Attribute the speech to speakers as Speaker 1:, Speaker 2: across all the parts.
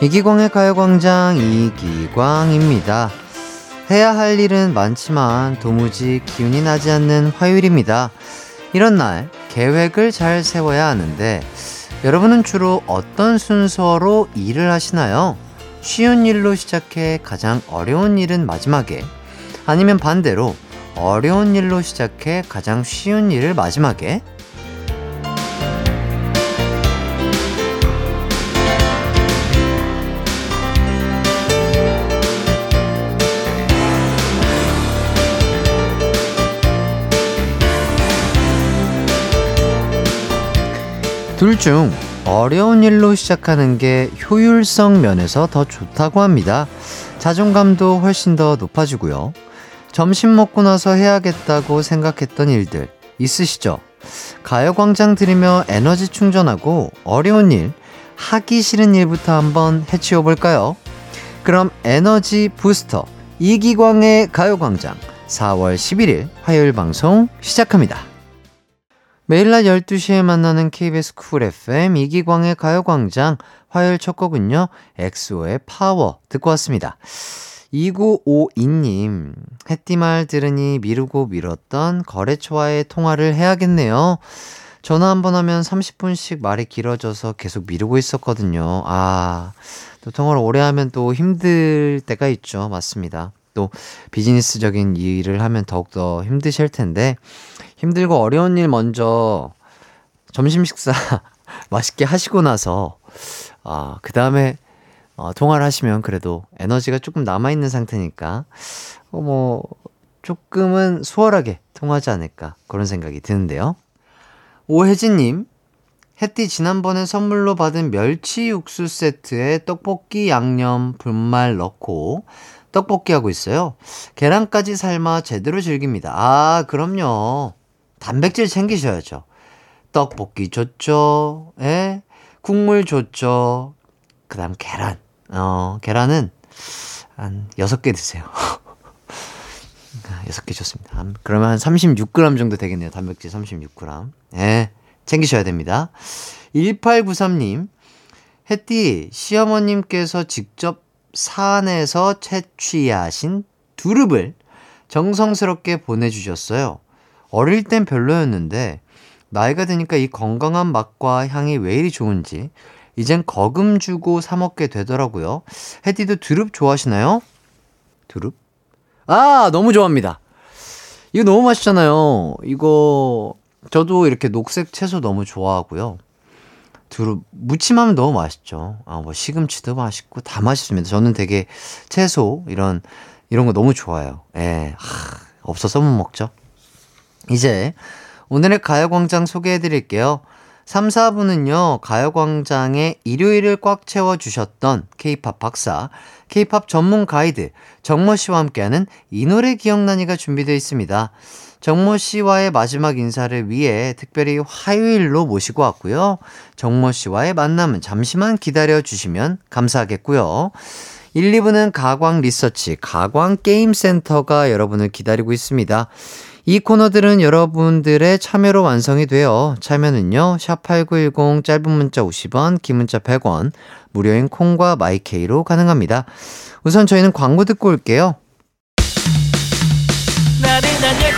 Speaker 1: 이기광의 가요광장 이기광입니다. 해야 할 일은 많지만 도무지 기운이 나지 않는 화요일입니다. 이런 날 계획을 잘 세워야 하는데 여러분은 주로 어떤 순서로 일을 하시나요? 쉬운 일로 시작해 가장 어려운 일은 마지막에 아니면 반대로 어려운 일로 시작해 가장 쉬운 일을 마지막에 둘 중 어려운 일로 시작하는 게 효율성 면에서 더 좋다고 합니다. 자존감도 훨씬 더 높아지고요. 점심 먹고 나서 해야겠다고 생각했던 일들 있으시죠? 가요광장 들으며 에너지 충전하고 어려운 일, 하기 싫은 일부터 한번 해치워 볼까요? 그럼 에너지 부스터 이기광의 가요광장 4월 11일 화요일 방송 시작합니다. 매일 낮 12시에 만나는 KBS Cool FM 이기광의 가요광장 화요일 첫 곡은요, 엑소의 파워 듣고 왔습니다. 2952님, 햇띠말 들으니 미루고 미뤘던 거래처와의 통화를 해야겠네요. 전화 한 번 하면 30분씩 말이 길어져서 계속 미루고 있었거든요. 아, 또 통화를 오래 하면 또 힘들 때가 있죠. 맞습니다. 또 비즈니스적인 일을 하면 더욱더 힘드실 텐데, 힘들고 어려운 일 먼저 점심 식사 맛있게 하시고 나서 아, 그 다음에 어, 통화를 하시면 그래도 에너지가 조금 남아 있는 상태니까 어, 뭐 조금은 수월하게 통하지 않을까 그런 생각이 드는데요. 오혜진님, 햇띠 지난번에 선물로 받은 멸치 육수 세트에 떡볶이 양념 분말 넣고 떡볶이 하고 있어요. 계란까지 삶아 제대로 즐깁니다. 아, 그럼요. 단백질 챙기셔야죠. 떡볶이 좋죠. 예? 국물 좋죠. 그 다음 계란. 어, 계란은 한 6개 드세요. 6개 좋습니다. 그러면 한 36g 정도 되겠네요. 단백질 36g. 예. 챙기셔야 됩니다. 1893님. 햇띠, 시어머님께서 직접 산에서 채취하신 두릅을 정성스럽게 보내주셨어요. 어릴 땐 별로였는데 나이가 드니까 이 건강한 맛과 향이 왜 이리 좋은지 이젠 거금 주고 사 먹게 되더라고요. 해디도 두릅 좋아하시나요? 두릅? 아, 너무 좋아합니다. 이거 너무 맛있잖아요. 이거 저도 이렇게 녹색 채소 너무 좋아하고요. 두릅 무침하면 너무 맛있죠. 아, 뭐 시금치도 맛있고 다 맛있습니다. 저는 되게 채소 이런 이런 거 너무 좋아요. 예. 하, 없어서 못 먹죠. 이제 오늘의 가요광장 소개해 드릴게요. 3, 4부는요, 가요광장의 일요일을 꽉 채워주셨던 케이팝 박사, 케이팝 전문 가이드, 정모 씨와 함께하는 이 노래 기억나니가 준비되어 있습니다. 정모 씨와의 마지막 인사를 위해 특별히 화요일로 모시고 왔고요. 정모 씨와의 만남은 잠시만 기다려 주시면 감사하겠고요. 1, 2부는 가광 research, 가광 게임센터가 여러분을 기다리고 있습니다. 이 코너들은 여러분들의 참여로 완성이 되어 참여는요. 샵8910 짧은 문자 50원, 긴 문자 100원, 무료인 콩과 My K로 가능합니다. 우선 저희는 광고 듣고 올게요. 12시는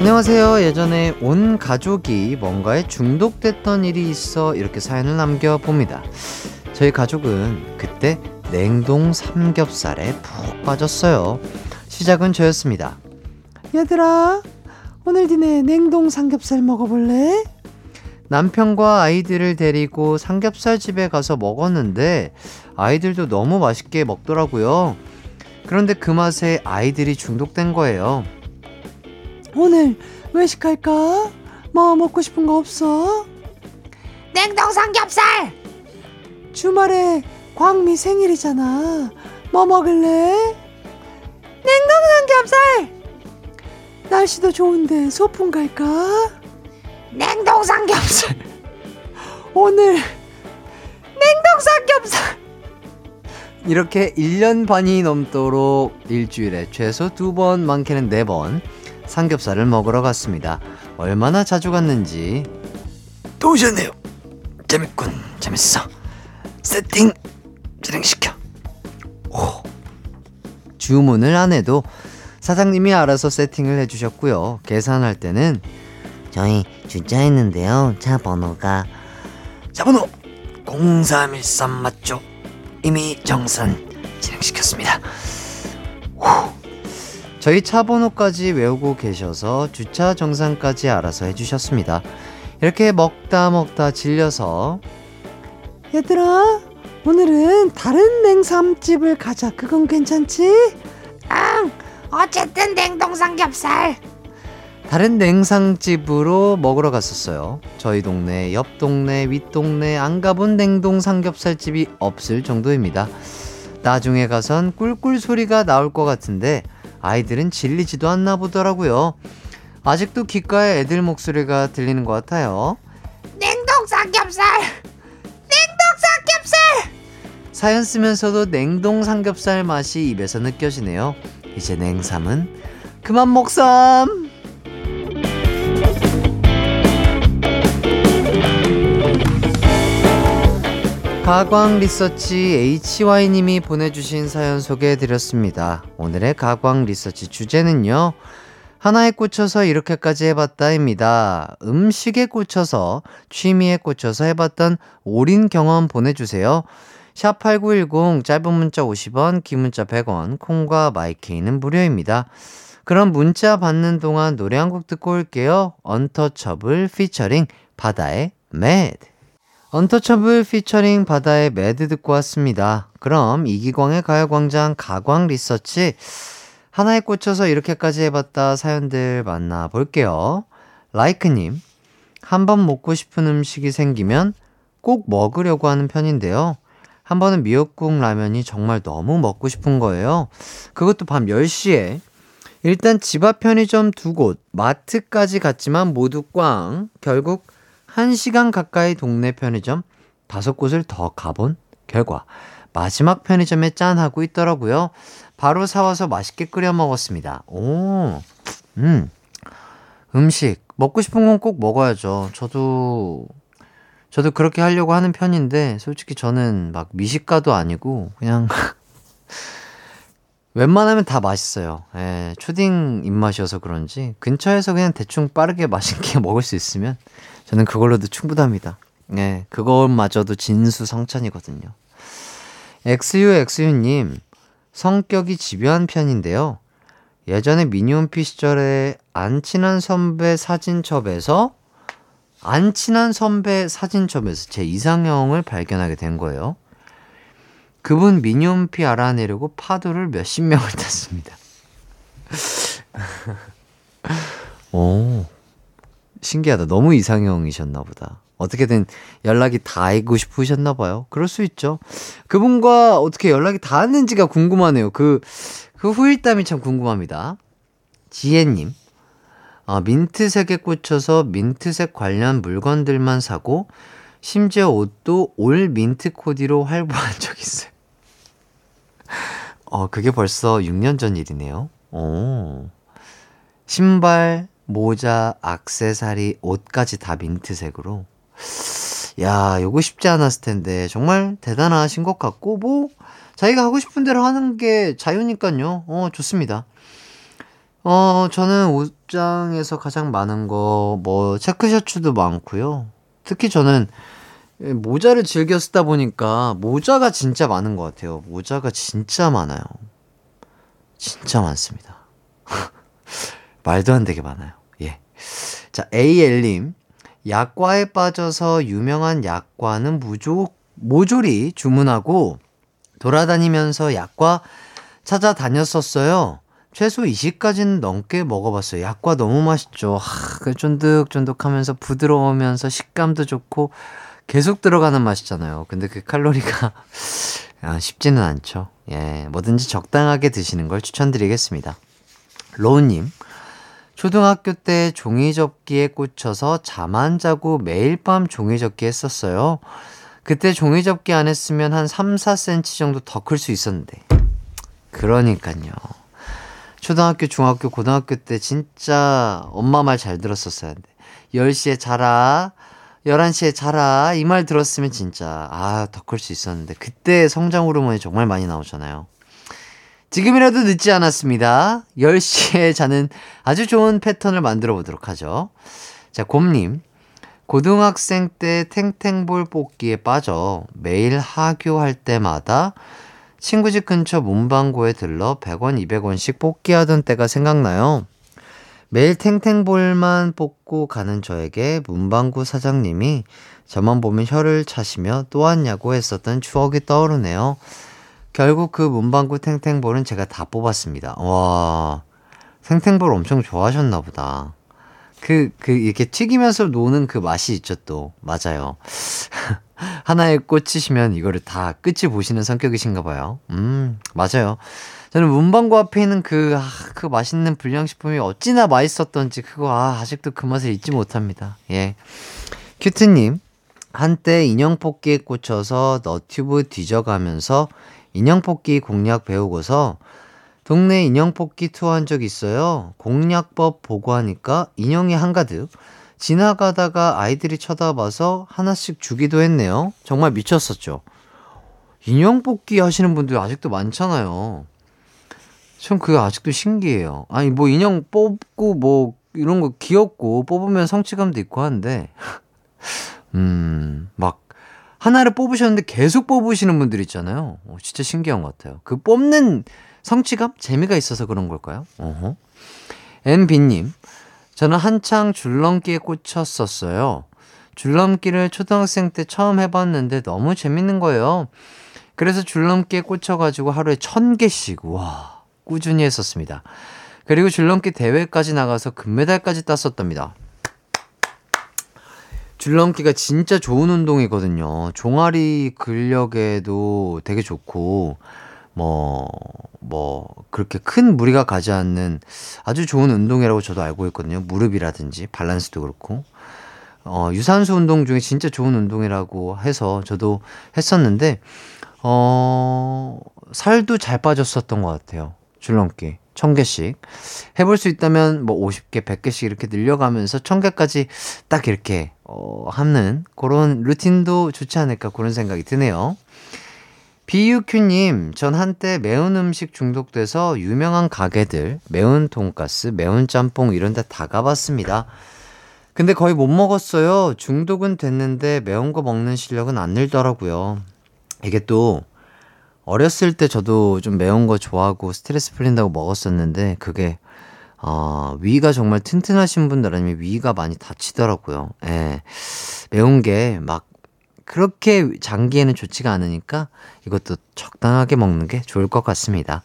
Speaker 1: 안녕하세요. 예전에 온 가족이 뭔가에 중독됐던 일이 있어 이렇게 사연을 남겨봅니다. 저희 가족은 그때 냉동 삼겹살에 푹 빠졌어요. 시작은 저였습니다. 얘들아, 오늘 니네 냉동 삼겹살 먹어볼래? 남편과 아이들을 데리고 삼겹살 집에 가서 먹었는데 아이들도 너무 맛있게 먹더라고요. 그런데 그 맛에 아이들이 중독된 거예요.
Speaker 2: 오늘 외식할까? 뭐 먹고 싶은 거 없어?
Speaker 3: 냉동 삼겹살!
Speaker 2: 주말에 광미 생일이잖아. 뭐 먹을래?
Speaker 3: 냉동 삼겹살!
Speaker 2: 날씨도 좋은데 소풍 갈까?
Speaker 3: 냉동 삼겹살!
Speaker 2: 오늘
Speaker 3: 냉동 삼겹살!
Speaker 1: 이렇게 1년 반이 넘도록 일주일에 최소 두 번, 많게는 네 번 삼겹살을 먹으러 갔습니다. 얼마나 자주 갔는지. 또 오셨네요. 재밌군, 재밌어. 세팅 진행시켜. 오. 주문을 안 해도 사장님이 알아서 세팅을 해주셨고요. 계산할 때는
Speaker 4: 저희 주차했는데요. 차 번호가
Speaker 1: 자 번호 0313 맞죠? 이미 정산 진행시켰습니다. 후. 저희 차 번호까지 외우고 계셔서 주차 정산까지 알아서 해주셨습니다. 이렇게 먹다 먹다 질려서
Speaker 2: 얘들아 오늘은 다른 냉삼집을 가자. 그건 괜찮지?
Speaker 3: 응, 어쨌든 냉동 삼겹살!
Speaker 1: 다른 냉상집으로 먹으러 갔었어요. 저희 동네, 옆 동네, 윗 동네 안 가본 냉동 삼겹살집이 없을 정도입니다. 나중에 가선 꿀꿀 소리가 나올 것 같은데 아이들은 질리지도 않나 보더라고요. 아직도 귓가에 애들 목소리가 들리는 것 같아요.
Speaker 3: 냉동 삼겹살! 냉동 삼겹살!
Speaker 1: 사연 쓰면서도 냉동 삼겹살 맛이 입에서 느껴지네요. 이제 냉삼은 그만 먹삼! 가광 research HY님이 보내주신 사연 소개해드렸습니다. 오늘의 가광 research 주제는요. 하나에 꽂혀서 이렇게까지 해봤다입니다. 음식에 꽂혀서, 취미에 꽂혀서 해봤던 올인 경험 보내주세요. 샵8910 짧은 문자 50원, 긴 문자 100원, 콩과 My K는 무료입니다. 그럼 문자 받는 동안 노래 한 곡 듣고 올게요. Untouchable featuring 바다의 MAD. Untouchable featuring 바다의 MAD 듣고 왔습니다. 그럼 이기광의 가요광장 가광 research 하나에 꽂혀서 이렇게까지 해봤다 사연들 만나볼게요. 라이크님, 한 번 먹고 싶은 음식이 생기면 꼭 먹으려고 하는 편인데요. 한 번은 미역국 라면이 정말 너무 먹고 싶은 거예요. 그것도 밤 10시에. 일단 집 앞 편의점 두 곳, 마트까지 갔지만 모두 꽝. 결국 1시간 가까이 동네 편의점 다섯 곳을 더 가본 결과 마지막 편의점에 짠하고 있더라고요. 바로 사와서 맛있게 끓여 먹었습니다. 오, 음, 음식 먹고 싶은 건 꼭 먹어야죠. 저도 저도 그렇게 하려고 하는 편인데 솔직히 저는 막 미식가도 아니고 그냥 웬만하면 다 맛있어요. 예, 초딩 입맛이어서 그런지 근처에서 그냥 대충 빠르게 맛있게 먹을 수 있으면 저는 그걸로도 충분합니다. 예, 그것마저도 진수성찬이거든요. XUXU님, 성격이 집요한 편인데요. 예전에 미니홈피 시절에 안 친한 선배 사진첩에서 안 친한 선배 사진첩에서 제 이상형을 발견하게 된 거예요. 그분 미니홈피 알아내려고 파도를 몇십 명을 탔습니다. 오, 신기하다. 너무 이상형이셨나 보다. 어떻게든 연락이 닿고 싶으셨나 봐요. 그럴 수 있죠. 그분과 어떻게 연락이 닿았는지가 궁금하네요. 그, 그 후일담이 참 궁금합니다. 지혜님, 아, 민트색에 꽂혀서 민트색 관련 물건들만 사고, 심지어 옷도 올 민트 코디로 활보한 적 있어요. 어, 그게 벌써 6년 전 일이네요. 오. 신발, 모자, 악세사리, 옷까지 다 민트색으로. 야, 요거 쉽지 않았을 텐데, 정말 대단하신 것 같고, 뭐, 자기가 하고 싶은 대로 하는 게 자유니까요. 어, 좋습니다. 어, 저는 옷장에서 가장 많은 거, 뭐, 체크셔츠도 많고요. 특히 저는 모자를 즐겨 쓰다 보니까 모자가 진짜 많은 것 같아요. 모자가 진짜 많아요. 진짜 많습니다. 말도 안 되게 많아요. 예. 자, AL님. 약과에 빠져서 유명한 약과는 무조, 모조리 주문하고 돌아다니면서 약과 찾아다녔었어요. 최소 20가지는 넘게 먹어봤어요. 약과 너무 맛있죠. 하, 그 쫀득쫀득하면서 부드러우면서 식감도 좋고 계속 들어가는 맛이잖아요. 근데 그 칼로리가 아, 쉽지는 않죠. 예, 뭐든지 적당하게 드시는 걸 추천드리겠습니다. 로우님, 초등학교 때 종이접기에 꽂혀서 잠 안 자고 매일 밤 종이접기 했었어요. 그때 종이접기 안 했으면 한 3, 4cm 정도 더 클 수 있었는데. 그러니까요. 초등학교, 중학교, 고등학교 때 진짜 엄마 말 잘 들었었어야 돼. 10시에 자라, 11시에 자라, 이 말 들었으면 진짜, 아, 더 클 수 있었는데. 그때 성장 호르몬이 정말 많이 나오잖아요. 지금이라도 늦지 않았습니다. 10시에 자는 아주 좋은 패턴을 만들어 보도록 하죠. 자, 곰님. 고등학생 때 탱탱볼 뽑기에 빠져 매일 하교할 때마다 친구 집 근처 문방구에 들러 100원, 200원씩 뽑기하던 때가 생각나요. 매일 탱탱볼만 뽑고 가는 저에게 문방구 사장님이 저만 보면 혀를 차시며 또 왔냐고 했었던 추억이 떠오르네요. 결국 그 문방구 탱탱볼은 제가 다 뽑았습니다. 와, 탱탱볼 엄청 좋아하셨나 보다. 그, 그, 이렇게 튀기면서 노는 그 맛이 있죠, 또. 맞아요. 하나에 꽂히시면 이거를 다 끝이 보시는 성격이신가 봐요. 음, 맞아요. 저는 문방구 앞에 있는 그, 아, 그 맛있는 불량식품이 어찌나 맛있었던지 그거, 아, 아직도 그 맛을 잊지 못합니다. 예. 큐트님, 한때 인형 뽑기에 꽂혀서 너튜브 뒤져가면서 인형 뽑기 공략 배우고서 동네 인형 뽑기 투어 한 적 있어요. 공략법 보고 하니까 인형이 한가득. 지나가다가 아이들이 쳐다봐서 하나씩 주기도 했네요. 정말 미쳤었죠. 인형 뽑기 하시는 분들 아직도 많잖아요. 전 그게 아직도 신기해요. 아니, 뭐 인형 뽑고 뭐 이런 거 귀엽고 뽑으면 성취감도 있고 한데, 음, 막 하나를 뽑으셨는데 계속 뽑으시는 분들 있잖아요. 어, 진짜 신기한 것 같아요. 그 뽑는 성취감? 재미가 있어서 그런 걸까요? 어허. NB님, 저는 한창 줄넘기에 꽂혔었어요. 줄넘기를 초등학생 때 처음 해봤는데 너무 재밌는 거예요. 그래서 줄넘기에 꽂혀가지고 하루에 천 개씩, 와, 꾸준히 했었습니다. 그리고 줄넘기 대회까지 나가서 금메달까지 땄었답니다. 줄넘기가 진짜 좋은 운동이거든요. 종아리 근력에도 되게 좋고, 뭐, 뭐, 그렇게 큰 무리가 가지 않는 아주 좋은 운동이라고 저도 알고 있거든요. 무릎이라든지, 밸런스도 그렇고. 어, 유산소 운동 중에 진짜 좋은 운동이라고 해서 저도 했었는데, 어, 살도 잘 빠졌었던 것 같아요. 줄넘기. 1000개씩. 해볼 수 있다면 뭐 50개, 100개씩 이렇게 늘려가면서 1000개까지 딱 이렇게, 어, 하는 그런 루틴도 좋지 않을까 그런 생각이 드네요. 비유큐님, 전 한때 매운 음식 중독돼서 유명한 가게들, 매운 돈가스, 매운 짬뽕 이런 데 다 가봤습니다. 근데 거의 못 먹었어요. 중독은 됐는데 매운 거 먹는 실력은 안 늘더라고요. 이게 또 어렸을 때 저도 좀 매운 거 좋아하고 스트레스 풀린다고 먹었었는데 그게 어, 위가 정말 튼튼하신 분들 아니면 위가 많이 다치더라고요. 예. 매운 게 막 그렇게 장기에는 좋지가 않으니까 이것도 적당하게 먹는 게 좋을 것 같습니다.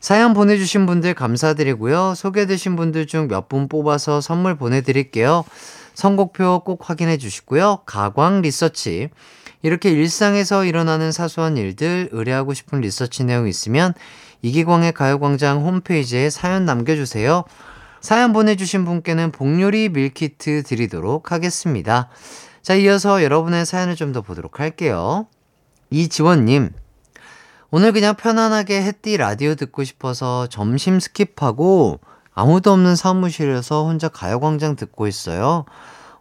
Speaker 1: 사연 보내주신 분들 감사드리고요. 소개되신 분들 중 몇 분 뽑아서 선물 보내드릴게요. 선곡표 꼭 확인해 주시고요. 가광 리서치. 이렇게 일상에서 일어나는 사소한 일들, 의뢰하고 싶은 리서치 내용 있으면 이기광의 가요광장 홈페이지에 사연 남겨주세요. 사연 보내주신 분께는 복요리 밀키트 드리도록 하겠습니다. 자, 이어서 여러분의 사연을 좀 더 보도록 할게요. 이지원님, 오늘 그냥 편안하게 햇띠 라디오 듣고 싶어서 점심 skip하고 아무도 없는 사무실에서 혼자 가요광장 듣고 있어요.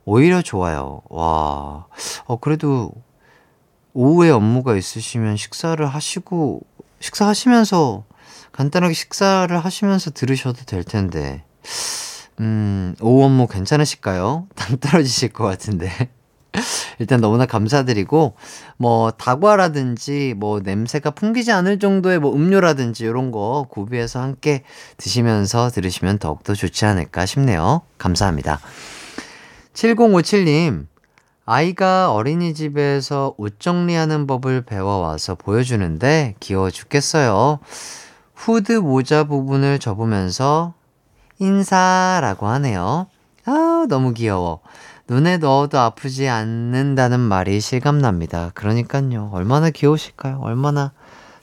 Speaker 1: 오히려 좋아요. 와, 어, 그래도 오후에 업무가 있으시면 식사를 하시고, 식사하시면서, 간단하게 식사를 하시면서 들으셔도 될 텐데, 음, 오후 업무 괜찮으실까요? 당 떨어지실 것 같은데. 일단 너무나 감사드리고, 뭐, 다과라든지, 뭐, 냄새가 풍기지 않을 정도의 뭐, 음료라든지, 이런 거 구비해서 함께 드시면서 들으시면 더욱더 좋지 않을까 싶네요. 감사합니다. 7057님, 아이가 어린이집에서 옷 정리하는 법을 배워와서 보여주는데 귀여워 죽겠어요. 후드 모자 부분을 접으면서 인사라고 하네요. 아, 너무 귀여워. 눈에 넣어도 아프지 않는다는 말이 실감납니다. 그러니까요. 얼마나 귀여우실까요? 얼마나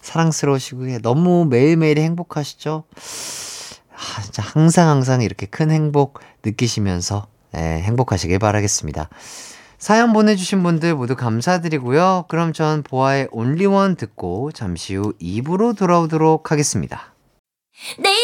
Speaker 1: 사랑스러우시고 너무 매일매일 행복하시죠? 아, 진짜 항상 항상 이렇게 큰 행복 느끼시면서 네, 행복하시길 바라겠습니다. 사연 보내주신 분들 모두 감사드리고요. 그럼 전 보아의 온리원 듣고 잠시 후 2부로 돌아오도록 하겠습니다.
Speaker 5: 내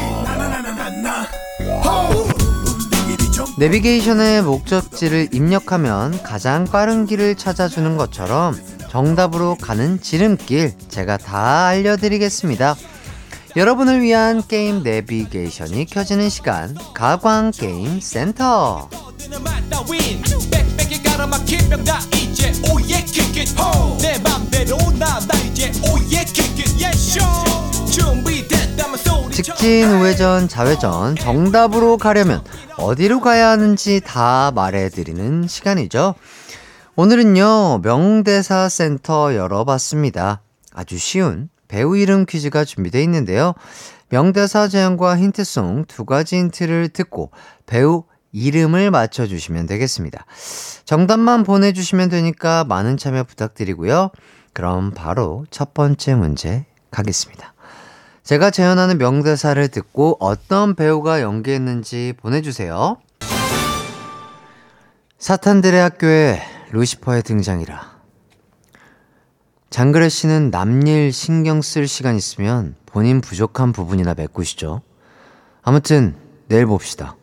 Speaker 1: 내비게이션의 목적지를 입력하면 가장 빠른 길을 찾아주는 것처럼 정답으로 가는 지름길 제가 다 알려드리겠습니다. 여러분을 위한 게임 내비게이션이 켜지는 시간 가광 게임 센터. 직진, 우회전, 좌회전 정답으로 가려면 어디로 가야 하는지 다 말해드리는 시간이죠. 오늘은요, 명대사 센터 열어봤습니다. 아주 쉬운 배우 이름 퀴즈가 준비되어 있는데요. 명대사 제안과 힌트송 두 가지 힌트를 듣고 배우 이름을 맞춰주시면 되겠습니다. 정답만 보내주시면 되니까 많은 참여 부탁드리고요. 그럼 바로 첫 번째 문제 가겠습니다. 제가 재현하는 명대사를 듣고 어떤 배우가 연기했는지 보내주세요. 사탄들의 학교에 루시퍼의 등장이라. 장그래 씨는 남일 신경 쓸 시간 있으면 본인 부족한 부분이나 메꾸시죠. 아무튼 내일 봅시다.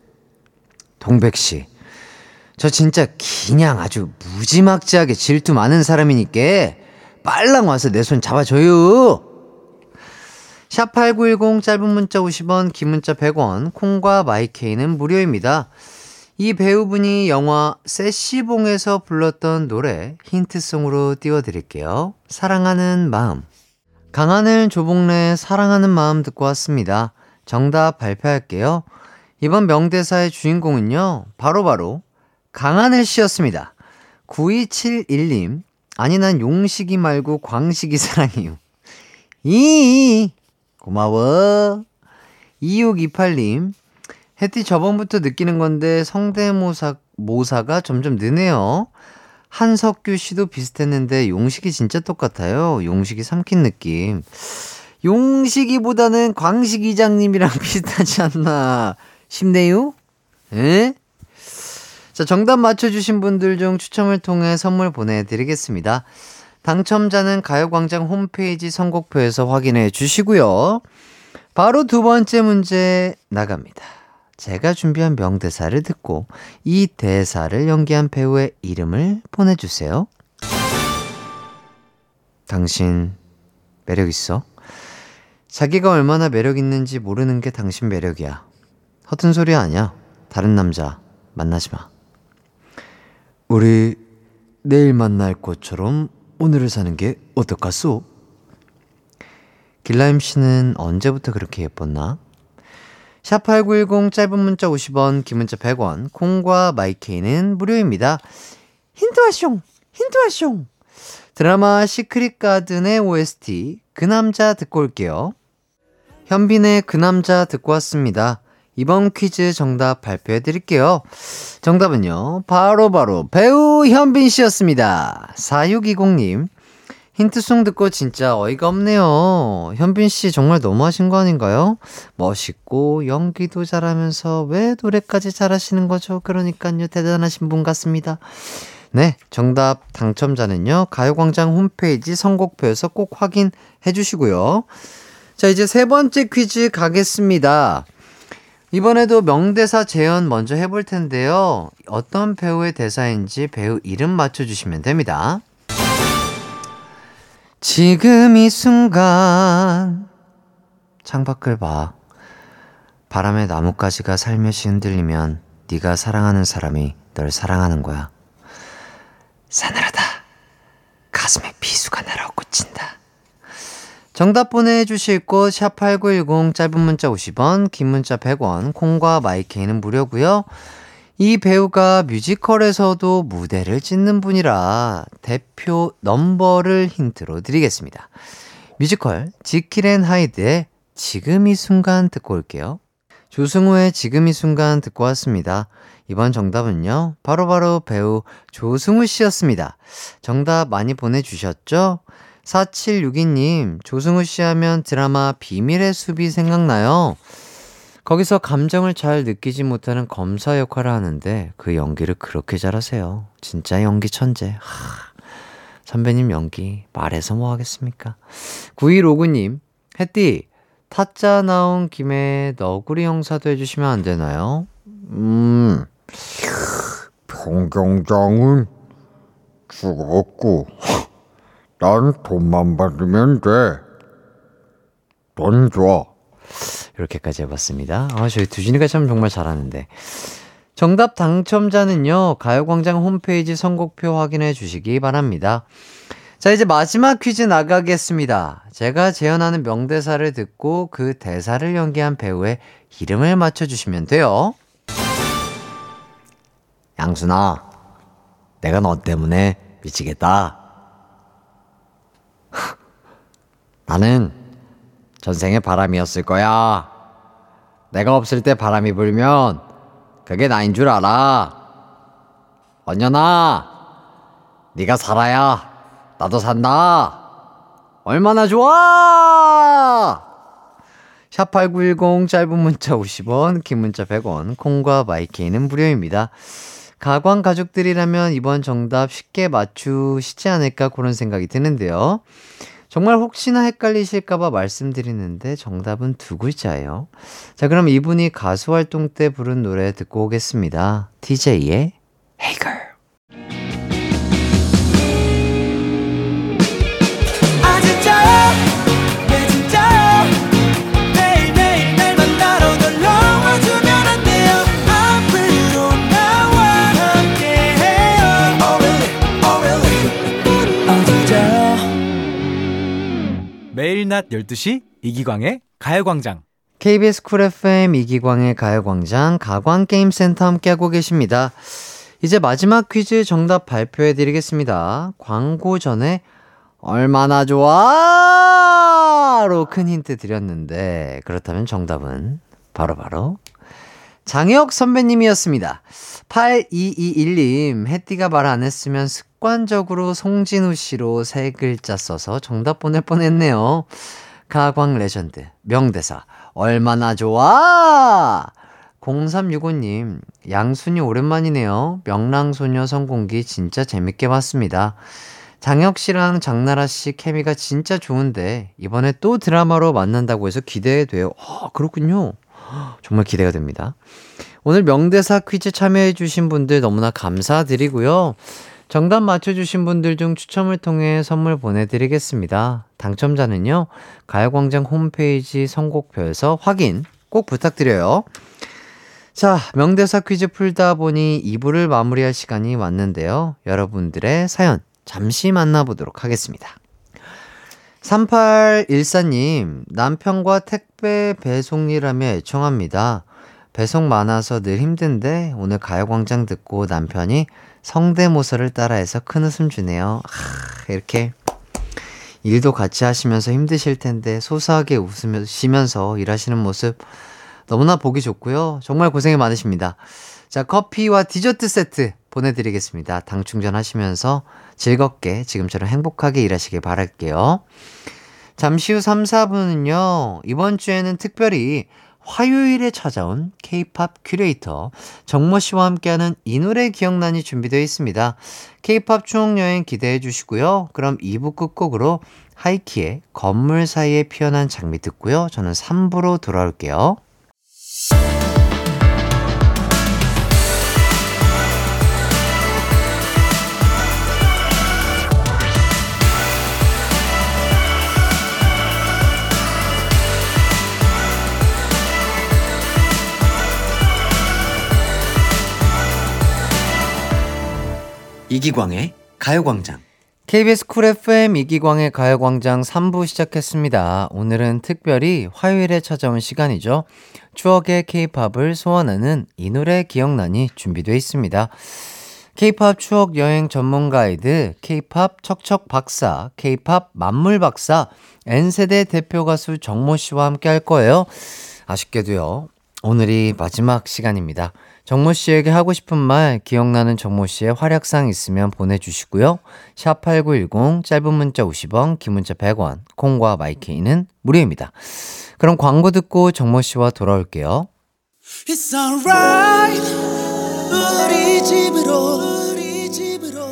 Speaker 1: 동백 씨. 저 진짜 그냥 아주 무지막지하게 질투 많은 사람이니까 빨랑 와서 내 손 잡아줘요. 샵8910 짧은 문자 50원, 긴 문자 100원, 콩과 마이케이는 무료입니다. 이 배우분이 영화 세시봉에서 불렀던 노래 힌트송으로 띄워드릴게요. 사랑하는 마음. 강하늘 조봉래 사랑하는 마음 듣고 왔습니다. 정답 발표할게요. 이번 명대사의 주인공은요, 바로바로 바로 강하늘 씨였습니다. 9271님, 아니 난 용식이 말고 광식이 사랑해요. 이 고마워. 2628님, 혜띠 저번부터 느끼는 건데 성대모사, 모사가 점점 느네요. 한석규 씨도 비슷했는데 용식이 진짜 똑같아요. 용식이 삼킨 느낌. 용식이보다는 광식 이장님이랑 비슷하지 않나 싶네요. 에? 자, 정답 맞춰주신 분들 중 추첨을 통해 선물 보내드리겠습니다. 당첨자는 가요광장 홈페이지 선곡표에서 확인해 주시고요. 바로 두 번째 문제 나갑니다. 제가 준비한 명대사를 듣고 이 대사를 연기한 배우의 이름을 보내주세요. 당신 매력 있어? 자기가 얼마나 매력 있는지 모르는 게 당신 매력이야. 허튼 소리 아니야. 다른 남자 만나지 마. 우리 내일 만날 것처럼 오늘을 사는 게 어떨까소? 길라임 씨는 언제부터 그렇게 예뻤나? 샵8910 짧은 문자 50원, 긴 문자 100원, 콩과 마이케이는 무료입니다.
Speaker 2: 힌트 와숑! 힌트 와숑!
Speaker 1: 드라마 시크릿 가든의 OST 그 남자 듣고 올게요. 현빈의 그 남자 듣고 왔습니다. 이번 퀴즈 정답 발표해 드릴게요. 정답은요, 바로바로 바로 배우 현빈 씨였습니다. 4620님, 힌트송 듣고 진짜 어이가 없네요. 현빈 씨 정말 너무하신 거 아닌가요? 멋있고 연기도 잘하면서 왜 노래까지 잘하시는 거죠? 그러니까요, 대단하신 분 같습니다. 네, 정답 당첨자는요, 가요광장 홈페이지 선곡표에서 꼭 확인해 주시고요. 자, 이제 세 번째 퀴즈 가겠습니다. 이번에도 명대사 재연 먼저 해볼 텐데요. 어떤 배우의 대사인지 배우 이름 맞춰주시면 됩니다. 지금 이 순간 창밖을 봐. 바람에 나뭇가지가 살며시 흔들리면 네가 사랑하는 사람이 널 사랑하는 거야. 싸늘하다. 가슴에 비수가 날아 꽂힌다. 정답 보내주실 곳 샵8910 짧은 문자 50원 긴 문자 100원 콩과 마이케이는 무료고요. 이 배우가 뮤지컬에서도 무대를 찢는 분이라 대표 넘버를 힌트로 드리겠습니다. 뮤지컬 지킬앤 하이드의 지금 이 순간 듣고 올게요. 조승우의 지금 이 순간 듣고 왔습니다. 이번 정답은요, 바로바로 바로 배우 조승우 씨였습니다. 정답 많이 보내주셨죠? 4762님, 조승우 씨 하면 드라마 비밀의 숲이 생각나요. 거기서 감정을 잘 느끼지 못하는 검사 역할을 하는데 그 연기를 그렇게 잘하세요. 진짜 연기 천재. 하, 선배님 연기 말해서 뭐 하겠습니까? 9159님, 햇띠, 타짜 나온 김에 너구리 형사도 해주시면 안 되나요? 음,
Speaker 6: 평경장은 죽었고, 난 돈만 받으면 돼. 돈 줘.
Speaker 1: 이렇게까지 해봤습니다. 아, 저희 두준이가 참 정말 잘하는데. 정답 당첨자는요, 가요광장 홈페이지 선곡표 확인해 주시기 바랍니다. 자, 이제 마지막 퀴즈 나가겠습니다. 제가 재현하는 명대사를 듣고 그 대사를 연기한 배우의 이름을 맞춰주시면 돼요. 양순아, 내가 너 때문에 미치겠다. 나는 전생의 바람이었을 거야. 내가 없을 때 바람이 불면 그게 나인 줄 알아. 언년아, 네가 살아야 나도 산다. 얼마나 좋아! 샵8910 짧은 문자 50원, 긴 문자 100원, 콩과 마이케이는 무료입니다. 가광 가족들이라면 이번 정답 쉽게 맞추시지 않을까 그런 생각이 드는데요. 정말 혹시나 헷갈리실까봐 말씀드리는데 정답은 두 글자예요. 자, 그럼 이분이 가수 활동 때 부른 노래 듣고 오겠습니다. TJ의 Hey Girl.
Speaker 7: 낮 12시 이기광의 가요광장
Speaker 1: KBS 쿨 FM 이기광의 가요광장 가광게임센터 함께하고 계십니다. 이제 마지막 퀴즈 정답 발표해 드리겠습니다. 광고 전에 얼마나 좋아! 로 큰 힌트 드렸는데, 그렇다면 정답은 바로바로 바로 장혁 선배님이었습니다. 8221님, 햇띠가 말 안 했으면 습관적으로 송진우 씨로 세 글자 써서 정답 보낼 뻔 했네요. 가광 레전드, 명대사, 얼마나 좋아! 0365님, 양순이 오랜만이네요. 명랑소녀 성공기 진짜 재밌게 봤습니다. 장혁 씨랑 장나라 씨 케미가 진짜 좋은데, 이번에 또 드라마로 만난다고 해서 기대돼요. 아, 그렇군요. 정말 기대가 됩니다. 오늘 명대사 퀴즈 참여해주신 분들 너무나 감사드리고요. 정답 맞춰주신 분들 중 추첨을 통해 선물 보내드리겠습니다. 당첨자는요, 가요광장 홈페이지 선곡표에서 확인 꼭 부탁드려요. 자, 명대사 퀴즈 풀다 보니 2부를 마무리할 시간이 왔는데요. 여러분들의 사연 잠시 만나보도록 하겠습니다. 3814님, 남편과 택배 배송 일하며 애청합니다. 배송 많아서 늘 힘든데 오늘 가요광장 듣고 남편이 성대모사를 따라해서 큰 웃음 주네요. 하, 이렇게 일도 같이 하시면서 힘드실 텐데 소소하게 웃으시면서 일하시는 모습 너무나 보기 좋고요. 정말 고생이 많으십니다. 자, 커피와 디저트 세트 보내드리겠습니다. 당 충전하시면서 즐겁게 지금처럼 행복하게 일하시길 바랄게요. 잠시 후 3, 4부는요, 이번 주에는 특별히 화요일에 찾아온 K-팝 큐레이터 정모 씨와 함께하는 이 노래 기억나니 준비되어 있습니다. K-팝 추억 여행 기대해 주시고요. 그럼 2부 끝곡으로 하이키의 건물 사이에 피어난 장미 듣고요. 저는 3부로 돌아올게요. 이기광의 가요광장. KBS 쿨 FM 이기광의 가요광장 3부 시작했습니다. 오늘은 특별히 화요일에 찾아온 시간이죠. 추억의 K-팝을 소환하는 이 노래 기억나니 준비되어 있습니다. K-팝 추억 여행 전문 가이드, K-팝 척척 박사, K-팝 만물 박사, N세대 대표 가수 정모 씨와 함께 할 거예요. 아쉽게도요. 오늘이 마지막 시간입니다. 정모 씨에게 하고 싶은 말, 기억나는 정모 씨의 활약상 있으면 보내주시고요. 샵 8910, 짧은 문자 50원, 긴 문자 100원, 콩과 마이케이는 무료입니다. 그럼 광고 듣고 정모 씨와 돌아올게요.
Speaker 8: It's alright 우리 집으로 우리 집으로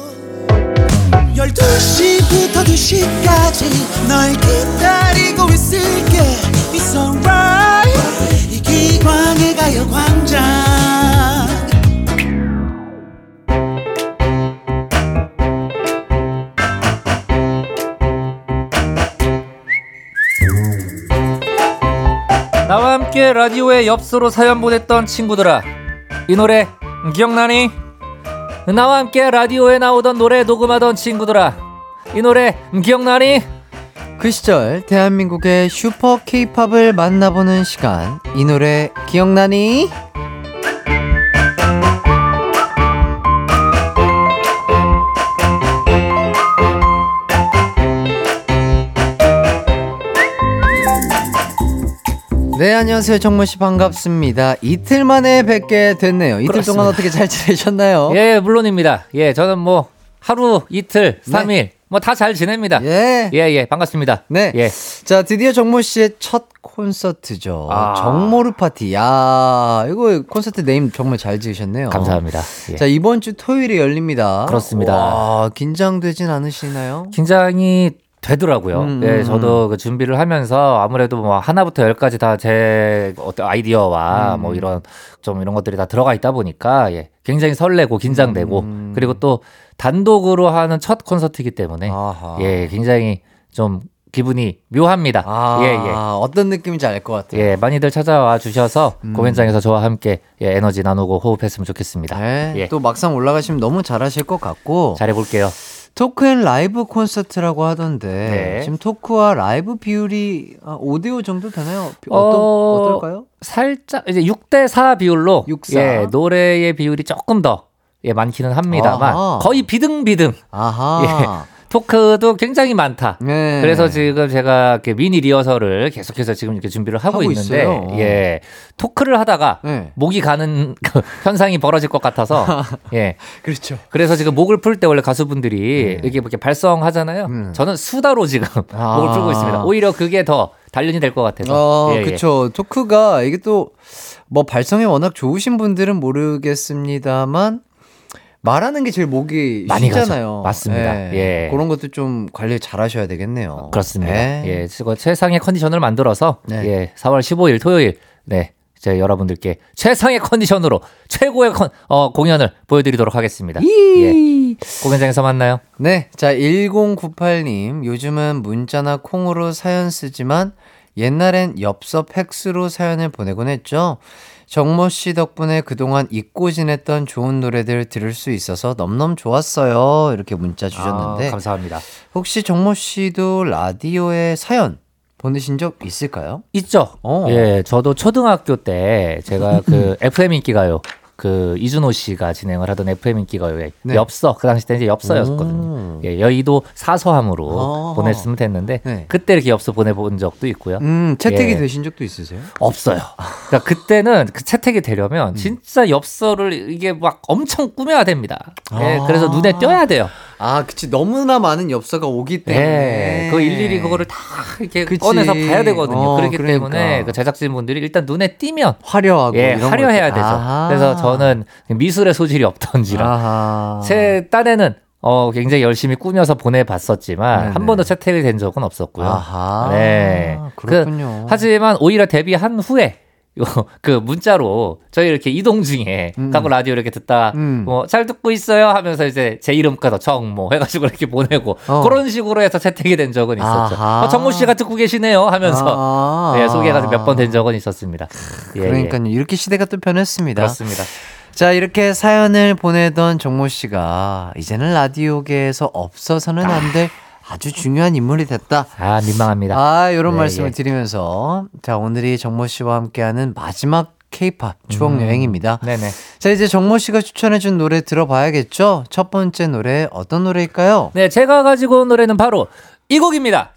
Speaker 8: 12시부터 2시까지 널 기다리고 있을게 It's alright 이 기광의 가요 광장
Speaker 9: 나와 함께 라디오에 엽서로 사연 보냈던 친구들아 이 노래 기억나니? 나와 함께 라디오에 나오던 노래 녹음하던 친구들아 이 노래 기억나니?
Speaker 1: 그 시절 대한민국의 슈퍼 케이팝을 만나보는 시간 이 노래 기억나니? 네 안녕하세요 정모씨 반갑습니다 이틀 만에 뵙게 됐네요 이틀
Speaker 9: 그렇습니다.
Speaker 1: 동안 어떻게 잘 지내셨나요?
Speaker 9: 예 물론입니다 예 저는 뭐 하루 이틀 삼일 뭐 다 잘 지냅니다
Speaker 1: 예.
Speaker 9: 예 예 반갑습니다
Speaker 1: 네.
Speaker 9: 예
Speaker 1: 자, 드디어 정모 씨의 첫 콘서트죠.
Speaker 9: 아.
Speaker 1: 정모르 파티. 야, 이거 콘서트 네임 정말 잘 지으셨네요.
Speaker 9: 감사합니다 예.
Speaker 1: 자, 이번 주 토요일에 열립니다.
Speaker 9: 그렇습니다.
Speaker 1: 와, 긴장되진 않으시나요?
Speaker 9: 긴장이 되더라고요.
Speaker 1: 음,
Speaker 9: 예,
Speaker 1: 음,
Speaker 9: 저도 그 준비를 하면서 아무래도 뭐 하나부터 열까지 다 제 어떤 아이디어와
Speaker 1: 음.
Speaker 9: 뭐 이런 좀 이런 것들이 다 들어가 있다 보니까 예, 굉장히 설레고 긴장되고
Speaker 1: 음.
Speaker 9: 그리고 또 단독으로 하는 첫 콘서트이기 때문에
Speaker 1: 아하.
Speaker 9: 예, 굉장히 좀 기분이 묘합니다.
Speaker 1: 아,
Speaker 9: 예, 예.
Speaker 1: 어떤 느낌인지 알 것 같아요.
Speaker 9: 예, 많이들 찾아와 주셔서
Speaker 1: 음.
Speaker 9: 공연장에서 저와 함께 예, 에너지 나누고 호흡했으면 좋겠습니다.
Speaker 1: 네,
Speaker 9: 예.
Speaker 1: 또 막상 올라가시면 너무 잘하실 것 같고
Speaker 9: 잘해볼게요.
Speaker 1: 토크앤 라이브 콘서트라고 하던데
Speaker 9: 네.
Speaker 1: 지금 토크와 라이브 비율이 5대5 정도 되나요? 어떤
Speaker 9: 어,
Speaker 1: 어떨까요?
Speaker 9: 살짝 이제 6대 4 비율로
Speaker 1: 6, 4.
Speaker 9: 예, 노래의 비율이 조금 더 예, 많기는 합니다만
Speaker 1: 아하.
Speaker 9: 거의 비등비등.
Speaker 1: 아하.
Speaker 9: 토크도 굉장히 많다.
Speaker 1: 네.
Speaker 9: 그래서 지금 제가 이렇게 미니 리허설을 계속해서 지금 이렇게 준비를 하고,
Speaker 1: 하고
Speaker 9: 있는데
Speaker 1: 있어요.
Speaker 9: 예. 토크를 하다가
Speaker 1: 네.
Speaker 9: 목이 가는 그 현상이 벌어질 것 같아서 예.
Speaker 1: 그렇죠.
Speaker 9: 그래서 지금 목을 풀 때 원래 가수분들이 이렇게 이렇게 발성하잖아요.
Speaker 1: 음.
Speaker 9: 저는 수다로 지금
Speaker 1: 아.
Speaker 9: 목을 풀고 있습니다. 오히려 그게 더 단련이 될 것 같아서.
Speaker 1: 어,
Speaker 9: 예, 예.
Speaker 1: 그쵸. 토크가 이게 또 뭐 발성이 워낙 좋으신 분들은 모르겠습니다만 말하는 게 제일 목이
Speaker 9: 많이 가죠.
Speaker 1: 쉽잖아요.
Speaker 9: 맞습니다. 예.
Speaker 1: 그런 것도 좀 관리 잘 하셔야 되겠네요.
Speaker 9: 그렇습니다.
Speaker 1: 예.
Speaker 9: 예, 최상의 컨디션을 만들어서
Speaker 1: 네.
Speaker 9: 예, 4월 15일 토요일 네. 이제 여러분들께 최상의 컨디션으로 최고의 컨, 어, 공연을 보여드리도록 하겠습니다. 예. 공연장에서 만나요.
Speaker 1: 네. 자, 1098님. 요즘은 문자나 콩으로 사연 쓰지만 옛날엔 엽서 팩스로 사연을 보내곤 했죠. 정모 씨 덕분에 그동안 잊고 지냈던 좋은 노래들 들을 수 있어서 넘넘 좋았어요. 이렇게 문자 주셨는데
Speaker 9: 아, 감사합니다.
Speaker 1: 혹시 정모 씨도 라디오에 사연 보내신 적 있을까요?
Speaker 9: 있죠.
Speaker 1: 어.
Speaker 9: 예, 저도 초등학교 때 제가 그 FM 인기가요. 그 이준호 씨가 진행을 하던 FM 인기가요에
Speaker 1: 네.
Speaker 9: 엽서 그 당시 때 이제 엽서였거든요.
Speaker 1: 오.
Speaker 9: 예, 여의도 사서함으로
Speaker 1: 어허.
Speaker 9: 보냈으면 됐는데
Speaker 1: 네.
Speaker 9: 그때 이렇게 엽서 보내본 적도 있고요.
Speaker 1: 음, 채택이
Speaker 9: 예.
Speaker 1: 되신 적도 있으세요?
Speaker 9: 없어요. 그러니까 그때는 그 채택이 되려면
Speaker 1: 음.
Speaker 9: 진짜 엽서를 이게 막 엄청 꾸며야 됩니다. 예,
Speaker 1: 아.
Speaker 9: 그래서 눈에 띄어야 돼요.
Speaker 1: 아, 그치. 너무나 많은 엽서가 오기 때문에.
Speaker 9: 네, 그 일일이 그거를 다 이렇게
Speaker 1: 그치.
Speaker 9: 꺼내서 봐야 되거든요.
Speaker 1: 어,
Speaker 9: 그렇기
Speaker 1: 그러니까.
Speaker 9: 때문에 그 제작진분들이 일단 눈에 띄면
Speaker 1: 화려하고.
Speaker 9: 예, 화려해야. 되죠.
Speaker 1: 아하.
Speaker 9: 그래서 저는 미술의 소질이 없던지라
Speaker 1: 아하.
Speaker 9: 제 딴에는 어, 굉장히 열심히 꾸며서 보내봤었지만
Speaker 1: 네네.
Speaker 9: 한 번도 채택이 된 적은 없었고요.
Speaker 1: 아하.
Speaker 9: 네.
Speaker 1: 그렇군요.
Speaker 9: 그, 하지만 오히려 데뷔한 후에 요, 그 문자로 저희 이렇게 이동 중에
Speaker 1: 음.
Speaker 9: 갖고 라디오 이렇게 듣다
Speaker 1: 음.
Speaker 9: 뭐잘 듣고 있어요 하면서 이제 제 이름까지 정모 해가지고 이렇게 보내고
Speaker 1: 어.
Speaker 9: 그런 식으로 해서 채택이 된 적은 있었죠. 어, 정모 씨가 듣고 계시네요 하면서
Speaker 1: 아.
Speaker 9: 예, 소개가 몇 번 된 적은 있었습니다. 예, 예.
Speaker 1: 그러니까요. 이렇게 시대가 또 변했습니다.
Speaker 9: 그렇습니다.
Speaker 1: 자, 이렇게 사연을 보내던 정모 씨가 이제는 라디오계에서 없어서는 안 될 아주 중요한 인물이 됐다.
Speaker 9: 아 민망합니다.
Speaker 1: 아, 이런
Speaker 9: 예,
Speaker 1: 말씀을
Speaker 9: 예. 드리면서
Speaker 1: 자, 오늘이 정모 씨와 함께하는 마지막 케이팝 추억 여행입니다.
Speaker 9: 음. 네네.
Speaker 1: 자, 이제 정모 씨가 추천해준 노래 들어봐야겠죠? 첫 번째 노래 어떤 노래일까요?
Speaker 9: 네, 제가 가지고 온 노래는 바로 이 곡입니다.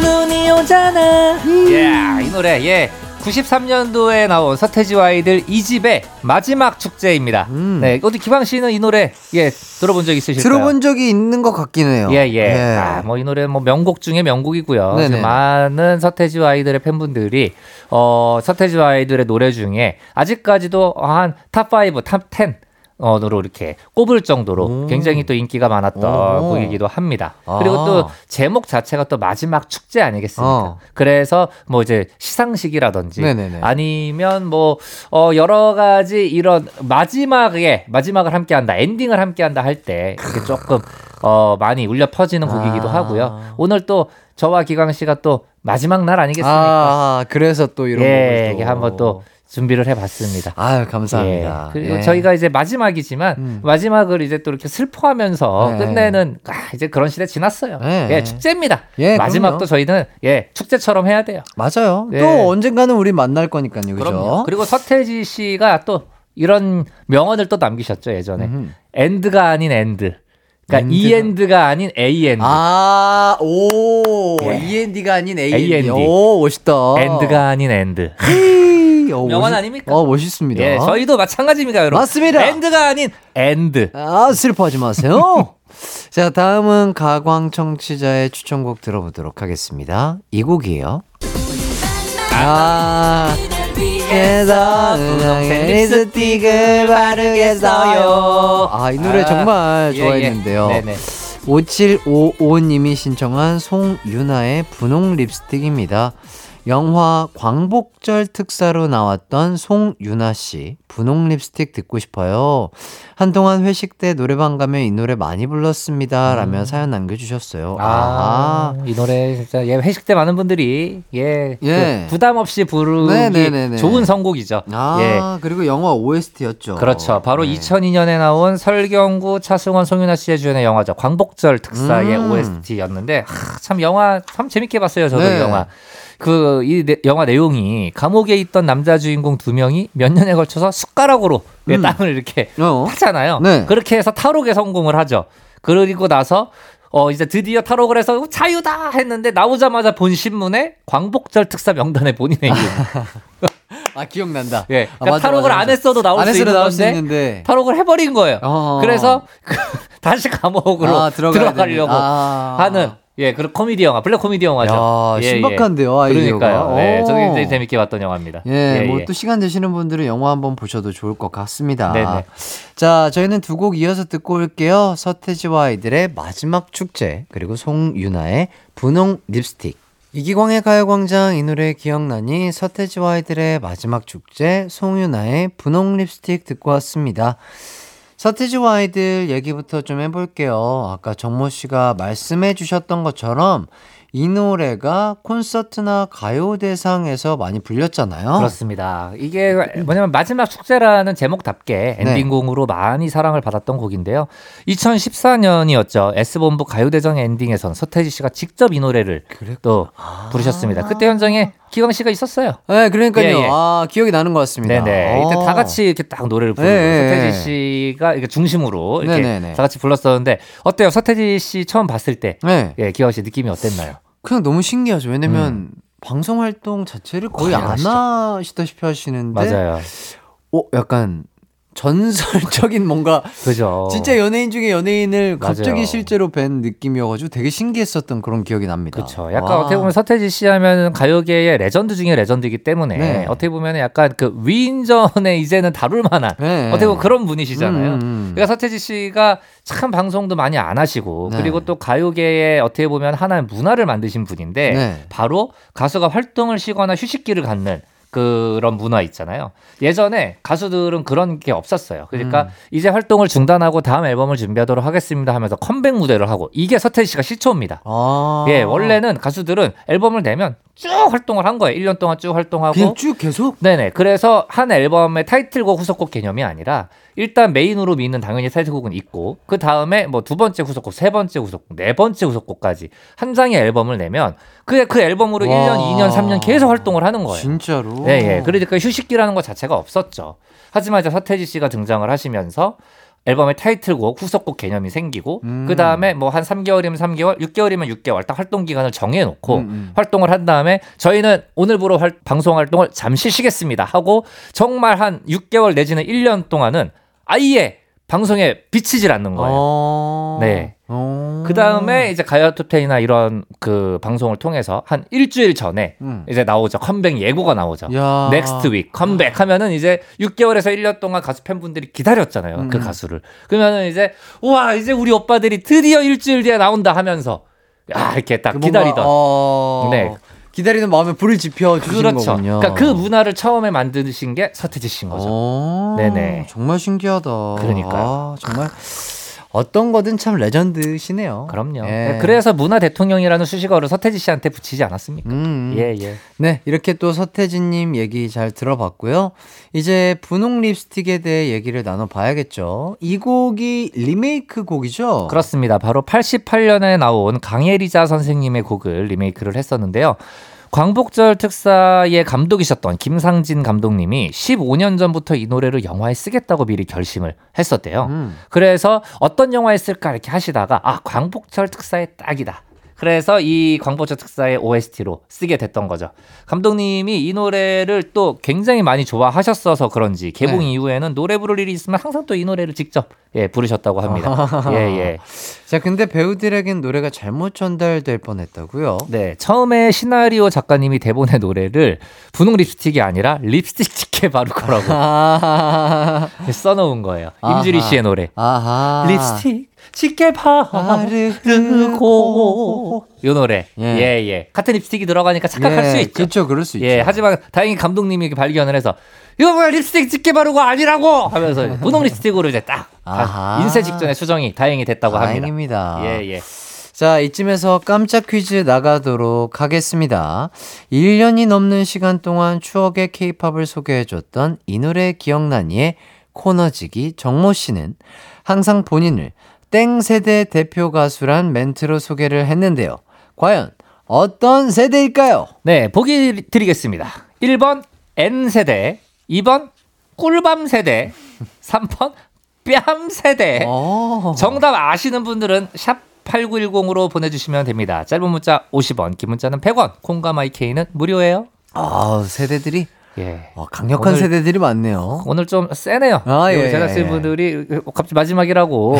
Speaker 9: 눈이 오잖아. 예, 이 노래 예. 93년도에 나온 서태지와 아이들 2집의 마지막 축제입니다.
Speaker 1: 음.
Speaker 9: 네, 어디 기광 씨는 이 노래 예 들어본 적 있으실까요?
Speaker 1: 들어본 적이 있는 것 같긴 해요.
Speaker 9: 예, 예. 아, 뭐 이 노래 뭐 명곡 중에 명곡이고요.
Speaker 1: 네네.
Speaker 9: 많은 서태지와 아이들의 팬분들이 어 서태지와 아이들의 노래 중에 아직까지도 한 top 5, top 10 어로 이렇게 꼽을 정도로
Speaker 1: 오.
Speaker 9: 굉장히 또 인기가 많았던
Speaker 1: 오.
Speaker 9: 곡이기도 합니다.
Speaker 1: 아.
Speaker 9: 그리고 또 제목 자체가 또 마지막 축제 아니겠습니까?
Speaker 1: 어.
Speaker 9: 그래서 뭐 이제 시상식이라든지
Speaker 1: 네네네.
Speaker 9: 아니면 뭐 어, 여러 가지 이런 마지막에 마지막을 함께한다, 엔딩을 함께한다 할 때 이렇게 조금 어, 많이 울려 퍼지는 곡이기도
Speaker 1: 아.
Speaker 9: 하고요. 오늘 또 저와 기광 씨가 또 마지막 날 아니겠습니까?
Speaker 1: 아, 그래서 또 이런
Speaker 9: 예,
Speaker 1: 곡을 또.
Speaker 9: 한번 또 준비를 해봤습니다.
Speaker 1: 아유, 감사합니다.
Speaker 9: 예. 그리고
Speaker 1: 예.
Speaker 9: 저희가 이제 마지막이지만
Speaker 1: 음.
Speaker 9: 마지막을 이제 또 이렇게 슬퍼하면서
Speaker 1: 네.
Speaker 9: 끝내는 아, 이제 그런 시대 지났어요.
Speaker 1: 네.
Speaker 9: 예, 축제입니다.
Speaker 1: 예,
Speaker 9: 마지막도
Speaker 1: 그럼요.
Speaker 9: 저희는 예 축제처럼 해야 돼요.
Speaker 1: 맞아요.
Speaker 9: 예.
Speaker 1: 또 언젠가는 우리 만날 거니까요. 그죠?
Speaker 9: 그럼요. 그리고 서태지 씨가 또 이런 명언을 또 남기셨죠 예전에
Speaker 1: 음흠.
Speaker 9: End가 아닌 and. 그러니까
Speaker 1: end가-
Speaker 9: E end가 아닌 A and.
Speaker 1: 아, 오.
Speaker 9: 예.
Speaker 1: END가 아닌 AND.
Speaker 9: AND.
Speaker 1: 오, 멋있다.
Speaker 9: End가 아닌 and.
Speaker 1: 어,
Speaker 9: 명언
Speaker 1: 멋있-
Speaker 9: 아닙니까?
Speaker 1: 어, 멋있습니다.
Speaker 9: 예, 저희도 마찬가지입니다, 여러분.
Speaker 1: 맞습니다.
Speaker 9: End가 아닌 and.
Speaker 1: 아, 슬퍼하지 마세요. 자, 다음은 가광 청취자의 추천곡 들어보도록 하겠습니다. 이 곡이에요. 아, 그래서 분홍색 립스틱을 바르게 써요. 아, 이 노래
Speaker 9: 아,
Speaker 1: 정말
Speaker 9: 예,
Speaker 1: 좋아했는데요.
Speaker 9: 예. 네네.
Speaker 1: 5755님이 신청한 송유나의 분홍 립스틱입니다. 영화 광복절 특사로 나왔던 송유나 씨 분홍 립스틱 듣고 싶어요. 한동안 회식 때 노래방 가면 이 노래 많이 불렀습니다. 라며 사연 남겨주셨어요.
Speaker 9: 아, 이 노래 진짜 예, 회식 때 많은 분들이 예,
Speaker 1: 예.
Speaker 9: 그 부담 없이 부르기
Speaker 1: 네네네네.
Speaker 9: 좋은 선곡이죠.
Speaker 1: 아,
Speaker 9: 예.
Speaker 1: 그리고 영화 OST였죠.
Speaker 9: 그렇죠. 바로
Speaker 1: 네.
Speaker 9: 2002년에 나온 설경구, 차승원, 송윤아 씨의 주연의 영화죠. 광복절 특사의
Speaker 1: 음.
Speaker 9: OST였는데 하, 참 영화 참 재밌게 봤어요. 저도
Speaker 1: 네.
Speaker 9: 이 영화. 그 이 영화 내용이 감옥에 있던 남자 주인공 두 명이 몇 년에 걸쳐서 숟가락으로 예,
Speaker 1: 음.
Speaker 9: 땅을 이렇게
Speaker 1: 어?
Speaker 9: 타잖아요.
Speaker 1: 네.
Speaker 9: 그렇게 해서 탈옥에 성공을 하죠. 그리고 나서 어 이제 드디어 탈옥을 해서 자유다 했는데 나오자마자 본 신문에 광복절 특사 명단에 본인의 이름.
Speaker 1: 아, 기억난다.
Speaker 9: 예.
Speaker 1: 아,
Speaker 9: 그러니까
Speaker 1: 맞아,
Speaker 9: 탈옥을
Speaker 1: 맞아,
Speaker 9: 안
Speaker 1: 맞아.
Speaker 9: 했어도 나올
Speaker 1: 안
Speaker 9: 수 있는
Speaker 1: 나올 수 있는데.
Speaker 9: 탈옥을 해버린 거예요.
Speaker 1: 어.
Speaker 9: 그래서 다시 감옥으로
Speaker 1: 아,
Speaker 9: 들어가려고
Speaker 1: 아.
Speaker 9: 하는 예, 그런 코미디 영화, 블랙 코미디 영화죠.
Speaker 1: 야,
Speaker 9: 예,
Speaker 1: 신박한데요,
Speaker 9: 예.
Speaker 1: 아이디어가.
Speaker 9: 그러니까요. 네,
Speaker 1: 오.
Speaker 9: 저도 굉장히 재밌게 봤던 영화입니다.
Speaker 1: 예, 뭐또 시간 되시는 분들은 영화 한번 보셔도 좋을 것 같습니다.
Speaker 9: 네네.
Speaker 1: 자, 저희는 두 곡 이어서 듣고 올게요. 서태지와 아이들의 마지막 축제, 그리고 송윤아의 분홍 립스틱. 이기광의 가요광장 이 노래 기억나니 서태지와 아이들의 마지막 축제, 송윤아의 분홍 립스틱 듣고 왔습니다. 서태지와 아이들 얘기부터 좀 해볼게요. 아까 정모 씨가 말씀해 주셨던 것처럼 이 노래가 콘서트나 가요대상에서 많이 불렸잖아요.
Speaker 9: 그렇습니다. 이게 뭐냐면 마지막 축제라는 제목답게
Speaker 1: 네.
Speaker 9: 엔딩곡으로 많이 사랑을 받았던 곡인데요. 2014년이었죠. S본부 가요대전 엔딩에선 서태지 씨가 직접 이 노래를 또 부르셨습니다. 그때 현장에 기광 씨가 있었어요.
Speaker 1: 네, 그러니까요.
Speaker 9: 예, 예.
Speaker 1: 아, 기억이 나는 것 같습니다.
Speaker 9: 네네. 이때
Speaker 1: 어.
Speaker 9: 다 같이 이렇게 딱 노래를 부르고
Speaker 1: 예, 예,
Speaker 9: 서태지
Speaker 1: 예.
Speaker 9: 씨가 이렇게 중심으로 이렇게
Speaker 1: 네네네.
Speaker 9: 다 같이 불렀었는데 어때요? 서태지 씨 처음 봤을 때
Speaker 1: 네.
Speaker 9: 예, 기광 씨 느낌이 어땠나요?
Speaker 1: 그냥 너무 신기하죠. 왜냐면 방송 활동 자체를 거의
Speaker 9: 거의 안.
Speaker 1: 하시다시피 하시는데
Speaker 9: 맞아요.
Speaker 1: 어, 약간 전설적인 뭔가
Speaker 9: 그죠.
Speaker 1: 진짜 연예인 중에 연예인을 갑자기
Speaker 9: 맞아요.
Speaker 1: 실제로 뵌 느낌이어가지고 되게 신기했었던 그런 기억이 납니다.
Speaker 9: 그렇죠. 약간
Speaker 1: 와.
Speaker 9: 어떻게 보면 서태지 씨 하면 가요계의 레전드 중에 레전드이기 때문에
Speaker 1: 네.
Speaker 9: 어떻게 보면 약간 그 위인전에 이제는 다룰 만한
Speaker 1: 네.
Speaker 9: 어떻게 보면 그런 분이시잖아요.
Speaker 1: 음, 음.
Speaker 9: 그러니까 서태지 씨가 참 방송도 많이 안 하시고
Speaker 1: 네.
Speaker 9: 그리고 또 가요계에 어떻게 보면 하나의 문화를 만드신 분인데
Speaker 1: 네.
Speaker 9: 바로 가수가 활동을 쉬거나 휴식기를 갖는 그런 문화 있잖아요. 예전에 가수들은 그런 게 없었어요. 그러니까
Speaker 1: 음.
Speaker 9: 이제 활동을 중단하고 다음 앨범을 준비하도록 하겠습니다 하면서 컴백 무대를 하고 이게 서태지 씨가 시초입니다.
Speaker 1: 아.
Speaker 9: 예, 원래는 가수들은 앨범을 내면 쭉 활동을 한 거예요. 1년 동안 쭉 활동하고.
Speaker 1: 그냥 쭉 계속
Speaker 9: 네네. 그래서 한 앨범의 타이틀곡, 후속곡 개념이 아니라 일단 메인으로 미는 당연히 타이틀곡은 있고 그 다음에 뭐 두 번째 후속곡, 세 번째 후속곡, 네 번째 후속곡까지 한 장의 앨범을 내면 그, 그 앨범으로
Speaker 1: 와.
Speaker 9: 1년, 2년, 3년 계속 활동을 하는 거예요.
Speaker 1: 진짜로.
Speaker 9: 예, 예. 그러니까 휴식기라는 것 자체가 없었죠. 하지만 이제 서태지 씨가 등장을 하시면서 앨범의 타이틀곡, 후속곡 개념이 생기고
Speaker 1: 음.
Speaker 9: 그 다음에 뭐 한 3개월이면 3개월, 6개월이면 6개월 딱 활동 기간을 정해놓고
Speaker 1: 음, 음.
Speaker 9: 활동을 한 다음에 저희는 오늘부로 활- 방송 활동을 잠시 쉬겠습니다 하고 정말 한 6개월 내지는 1년 동안은 아예 방송에 비치질 않는 거예요.
Speaker 1: 어.
Speaker 9: 네.
Speaker 1: 어.
Speaker 9: 그 다음에 이제 가요 톱텐이나 이런 그 방송을 통해서 한 일주일 전에
Speaker 1: 음.
Speaker 9: 이제 나오죠. 컴백 예고가 나오죠.
Speaker 1: 야.
Speaker 9: Next week comeback 하면은 이제 6개월에서 1년 동안 가수 팬분들이 기다렸잖아요. 그
Speaker 1: 음.
Speaker 9: 가수를. 그러면은 이제 우와 이제 우리 오빠들이 드디어 일주일 뒤에 나온다 하면서 야 이렇게
Speaker 1: 딱그
Speaker 9: 기다리던
Speaker 1: 어,
Speaker 9: 네.
Speaker 1: 기다리는 마음에 불을 지펴 주시는
Speaker 9: 그렇죠.
Speaker 1: 거군요.
Speaker 9: 그러니까 그 문화를 처음에 만드신 게 서태지 씨인 거죠.
Speaker 1: 어,
Speaker 9: 네네.
Speaker 1: 정말 신기하다.
Speaker 9: 그러니까요.
Speaker 1: 아, 정말 어떤 거든 참 레전드시네요.
Speaker 9: 그럼요.
Speaker 1: 예.
Speaker 9: 네, 그래서 문화 대통령이라는 수식어를 서태지 씨한테 붙이지 않았습니까?
Speaker 1: 음.
Speaker 9: 예 예.
Speaker 1: 네, 이렇게 또 서태진님 얘기 잘 들어봤고요. 이제 분홍 립스틱에 대해 얘기를 나눠봐야겠죠. 이 곡이 리메이크 곡이죠?
Speaker 9: 그렇습니다. 바로 88년에 나온 강예리자 선생님의 곡을 리메이크를 했었는데요. 광복절 특사의 감독이셨던 김상진 감독님이 15년 전부터 이 노래를 영화에 쓰겠다고 미리 결심을 했었대요.
Speaker 1: 음.
Speaker 9: 그래서 어떤 영화에 쓸까 이렇게 하시다가 아 광복절 특사에 딱이다. 그래서 이 광복절 특사의 OST로 쓰게 됐던 거죠. 감독님이 이 노래를 또 굉장히 많이 좋아하셨어서 그런지 개봉
Speaker 1: 네.
Speaker 9: 이후에는 노래 부를 일이 있으면 항상 또 이 노래를 직접 예, 부르셨다고 합니다. 예, 예.
Speaker 1: 자, 근데 배우들에겐 노래가 잘못 전달될 뻔했다고요?
Speaker 9: 네, 처음에 시나리오 작가님이 대본의 노래를 분홍 립스틱이 아니라 립스틱 집게 바르고라고
Speaker 1: 아하.
Speaker 9: 써놓은 거예요. 임주리. 씨의 노래.
Speaker 1: 아하.
Speaker 9: 립스틱 집게 바르고 이 노래.
Speaker 1: 예.
Speaker 9: 예, 예. 같은 립스틱이 들어가니까 착각할
Speaker 1: 예,
Speaker 9: 수 있죠.
Speaker 1: 그렇죠, 그럴 수 있죠.
Speaker 9: 예, 하지만 다행히 감독님이 이렇게 발견을 해서 이거 뭐야 립스틱 집게 바르고 아니라고 하면서 분홍 립스틱으로 이제 딱
Speaker 1: 아하.
Speaker 9: 인쇄 직전에 수정이 다행히 됐다고 합니다.
Speaker 1: 다행입니다.
Speaker 9: 예, 예.
Speaker 1: 자, 이쯤에서 깜짝 퀴즈 나가도록 하겠습니다. 1년이 넘는 시간 동안 추억의 케이팝을 소개해줬던 이 노래 기억나니의 코너지기 정모 씨는 항상 본인을 땡 세대 대표 가수란 멘트로 소개를 했는데요. 과연 어떤 세대일까요?
Speaker 9: 네, 보기 드리겠습니다. 1번 N세대, 2번 꿀밤 세대, 3번 뺨 세대.
Speaker 1: 어.
Speaker 9: 정답 아시는 분들은 샵 8910으로 보내주시면 됩니다. 짧은 문자 50원, 긴 문자는 100원, 콩과 마이케이는 무료예요.
Speaker 1: 아, 세대들이
Speaker 9: 예.
Speaker 1: 어, 강력한
Speaker 9: 오늘-
Speaker 1: 세대들이 많네요.
Speaker 9: 오늘 좀 세네요.
Speaker 1: 아, 예,
Speaker 9: 예, 제작진
Speaker 1: 예.
Speaker 9: 분들이 갑자기 마지막이라고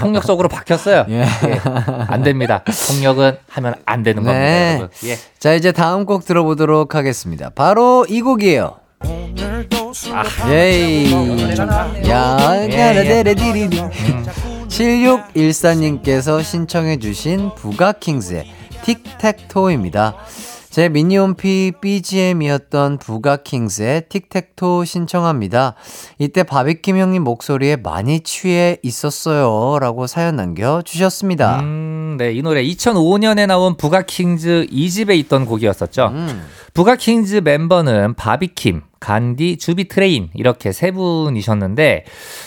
Speaker 9: 폭력적으로 바뀌었어요.
Speaker 1: 예.
Speaker 9: 예. 안 됩니다. 폭력은 하면 안 되는 겁니다,
Speaker 1: 네.
Speaker 9: 여러분. 예.
Speaker 1: 자, 이제 다음 곡 들어보도록 하겠습니다. 바로 이 곡이에요. 예이. 야, 가라데레디리디. 7614님께서 신청해주신 부가킹스의 틱택토입니다. 제 미니홈피 BGM이었던 부가킹즈의 틱택토 신청합니다. 이때 바비킴 형님 목소리에 많이 취해 있었어요. 라고 사연 남겨주셨습니다.
Speaker 9: 음, 네, 이 노래 2005년에 나온 부가킹즈 2집에 있던 곡이었었죠.
Speaker 1: 음.
Speaker 9: 부가킹즈 멤버는 바비킴, 간디, 주비 트레인 이렇게 세 분이셨는데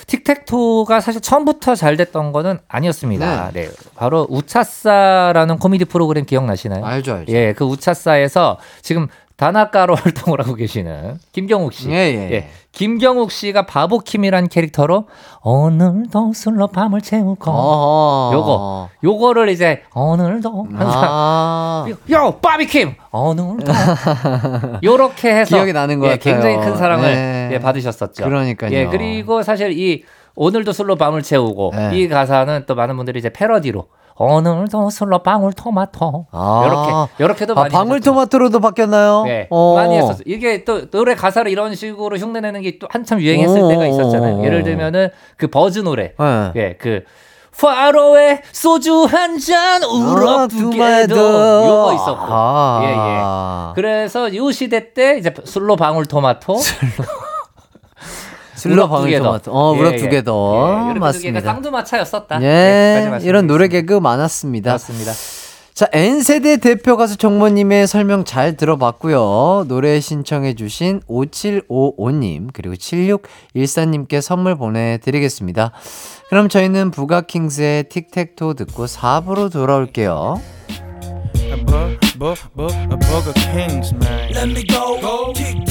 Speaker 9: 틱택토가 사실 처음부터 잘 됐던 거는 아니었습니다. 네. 바로 우차싸라는 코미디 프로그램 기억나시나요?
Speaker 1: 알죠, 알죠.
Speaker 9: 예, 그 우차싸에서 지금 단아가로 활동을 하고 계시는 김경욱 씨.
Speaker 1: 예, 예.
Speaker 9: 예. 김경욱 씨가 바보킴이란 캐릭터로 오늘도 술로 밤을 채우고
Speaker 1: 어허.
Speaker 9: 요거 요거를 이제 오늘도 항상
Speaker 1: 아.
Speaker 9: 요 바비킴 오늘도 요렇게 해서
Speaker 1: 기억이 나는 것
Speaker 9: 예,
Speaker 1: 같아요.
Speaker 9: 굉장히 큰 사랑을
Speaker 1: 네.
Speaker 9: 예, 받으셨었죠.
Speaker 1: 그러니까요.
Speaker 9: 예, 그리고 사실 이 오늘도 술로 밤을 채우고
Speaker 1: 네.
Speaker 9: 이 가사는 또 많은 분들이 이제 패러디로 오늘도 술로 방울토마토
Speaker 1: 아.
Speaker 9: 요렇게 요렇게도
Speaker 1: 아,
Speaker 9: 많이
Speaker 1: 방울토마토로도 바뀌었나요?
Speaker 9: 네,
Speaker 1: 어.
Speaker 9: 많이 했었어요. 이게 또 노래 가사를 이런 식으로 흉내내는 게 또 한참 유행했을
Speaker 1: 오.
Speaker 9: 때가 있었잖아요. 예를 들면은 그 버즈 노래,
Speaker 1: 네.
Speaker 9: 예, 그 파로에 소주 한잔
Speaker 1: 아,
Speaker 9: 우럭 두 개도 요거 있었고,
Speaker 1: 아.
Speaker 9: 예, 예. 그래서 요 시대 때 이제 술로 방울토마토, 더.
Speaker 1: 방울토마토. 어, 우럭
Speaker 9: 예,
Speaker 1: 두
Speaker 9: 예.
Speaker 1: 개 더.
Speaker 9: 예, 이렇게 두 개가
Speaker 1: 맞습니다.
Speaker 9: 쌍두마차였었다.
Speaker 1: 예,
Speaker 9: 네, 말씀드리겠습니다.
Speaker 1: 이런 노래 개그 많았습니다.
Speaker 9: 맞습니다.
Speaker 1: 자, N세대 대표 가수 정모님의 설명 잘 들어봤고요. 노래 신청해주신 5755님, 그리고 7614님께 선물 보내드리겠습니다. 그럼 저희는 부가킹스의 틱택토 듣고 4부로 돌아올게요.
Speaker 10: Burger Kings, man.
Speaker 8: Let me go, tic tac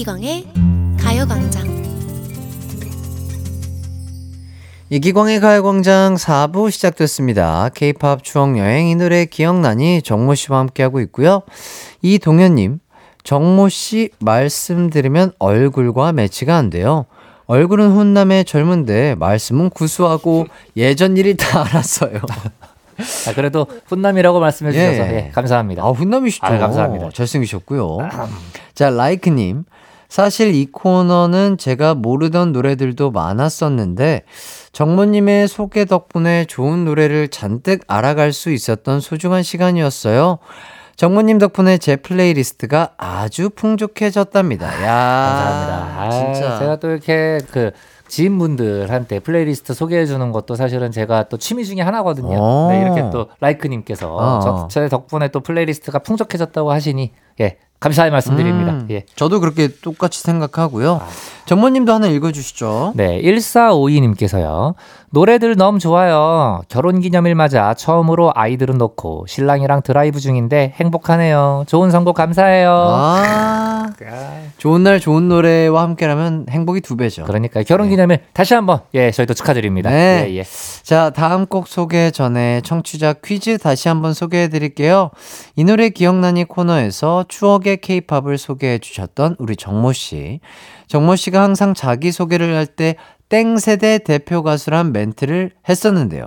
Speaker 5: 이기광의 가요광장
Speaker 1: 이기광의 가요광장 4부 시작됐습니다. 케이팝 추억여행 이 노래 기억나니 정모 씨와 함께하고 있고요. 이동현님, 정모 씨 말씀 들으면 얼굴과 매치가 안 돼요. 얼굴은 훈남의 젊은데 말씀은 구수하고 예전 일이 다 알았어요.
Speaker 9: 아, 그래도 훈남이라고 말씀해 주셔서
Speaker 1: 예.
Speaker 9: 예, 감사합니다.
Speaker 1: 아, 훈남이시죠?
Speaker 9: 아, 감사합니다.
Speaker 1: 잘생기셨고요. 자, 라이크님. 사실 이 코너는 제가 모르던 노래들도 많았었는데, 정모님의 소개 덕분에 좋은 노래를 잔뜩 알아갈 수 있었던 소중한 시간이었어요. 정모님 덕분에 제 플레이리스트가 아주 풍족해졌답니다. 야
Speaker 9: 감사합니다. 아,
Speaker 1: 진짜.
Speaker 9: 제가 또 이렇게 그 지인분들한테 플레이리스트 소개해 주는 것도 사실은 제가 또 취미 중에 하나거든요.
Speaker 1: 오.
Speaker 9: 네, 이렇게 또 라이크님께서
Speaker 1: 어.
Speaker 9: 저, 제 덕분에 또 플레이리스트가 풍족해졌다고 하시니 예 감사의 말씀드립니다.
Speaker 1: 음,
Speaker 9: 예.
Speaker 1: 저도 그렇게 똑같이 생각하고요.
Speaker 9: 아.
Speaker 1: 정모님도 하나 읽어주시죠.
Speaker 9: 네, 1452님께서요. 노래들 너무 좋아요. 결혼 기념일 맞아 처음으로 아이들은 놓고 신랑이랑 드라이브 중인데 행복하네요. 좋은 선곡 감사해요.
Speaker 1: 아, 좋은 날 좋은 노래와 함께라면 행복이 두 배죠.
Speaker 9: 그러니까 결혼 기념일 다시 한번 예 저희도 축하드립니다.
Speaker 1: 네.
Speaker 9: 예, 예.
Speaker 1: 자, 다음 곡 소개 전에 청취자 퀴즈 다시 한번 소개해 드릴게요. 이 노래 기억나니 코너에서 추억의 케이팝을 소개해 주셨던 우리 정모 씨. 정모 씨가 항상 자기 소개를 할 때 땡세대 대표 가수란 멘트를 했었는데요.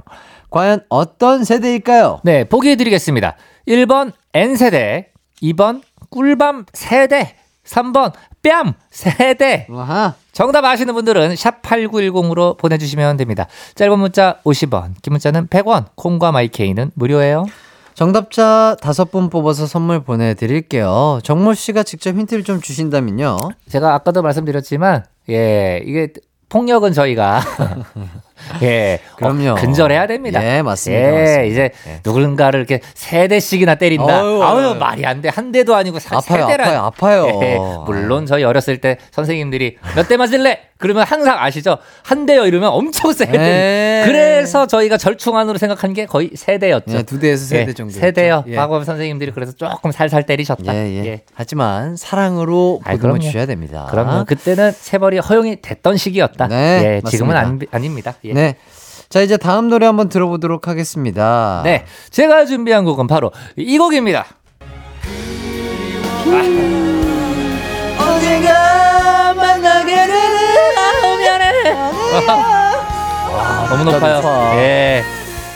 Speaker 1: 과연 어떤 세대일까요?
Speaker 9: 네, 보기 드리겠습니다. 1번 N세대, 2번 꿀밤 세대, 3번 뺨 세대.
Speaker 1: 아하.
Speaker 9: 정답 아시는 분들은 샵 8910으로 보내주시면 됩니다. 짧은 문자 50원, 긴 문자는 100원, 콩과 마이케이는 무료예요.
Speaker 1: 정답자 다섯 분 뽑아서 선물 보내드릴게요. 정모 씨가 직접 힌트를 좀 주신다면요.
Speaker 9: 제가 아까도 말씀드렸지만, 예, 이게 폭력은 저희가 예,
Speaker 1: 그럼요.
Speaker 9: 어, 근절해야 됩니다.
Speaker 1: 예, 맞습니다,
Speaker 9: 예,
Speaker 1: 맞습니다.
Speaker 9: 이제
Speaker 1: 예.
Speaker 9: 누군가를 이렇게 세 대씩이나 때린다.
Speaker 1: 어휴,
Speaker 9: 아유,
Speaker 1: 어휴.
Speaker 9: 말이 안 돼. 한 대도 아니고 사,
Speaker 1: 아파요,
Speaker 9: 세 대란.
Speaker 1: 아파요, 아파요.
Speaker 9: 예, 물론 저희 어렸을 때 선생님들이 몇 대 맞을래? 그러면 항상 아시죠? 한 대요 이러면 엄청 세 대.
Speaker 1: 예.
Speaker 9: 그래서 저희가 절충안으로 생각한 게 거의 세 대였죠.
Speaker 1: 예, 두 대에서 세대 정도.
Speaker 9: 세 대요.
Speaker 1: 예.
Speaker 9: 과거 선생님들이 그래서 조금 살살 때리셨다.
Speaker 1: 예, 예.
Speaker 9: 예.
Speaker 1: 하지만 사랑으로 보듬어. 주셔야 됩니다.
Speaker 9: 그러면 그때는 체벌이 허용이 됐던 시기였다.
Speaker 1: 네,
Speaker 9: 예, 지금은. 아니, 아닙니다. 예.
Speaker 1: 네. 자, 이제 다음 노래 한번 들어보도록 하겠습니다.
Speaker 9: 네, 제가 준비한 곡은 바로 이 곡입니다.
Speaker 1: 언젠가 만나게 되는
Speaker 9: 미안해. 와, 너무 높아요.
Speaker 1: 높아.
Speaker 9: 예.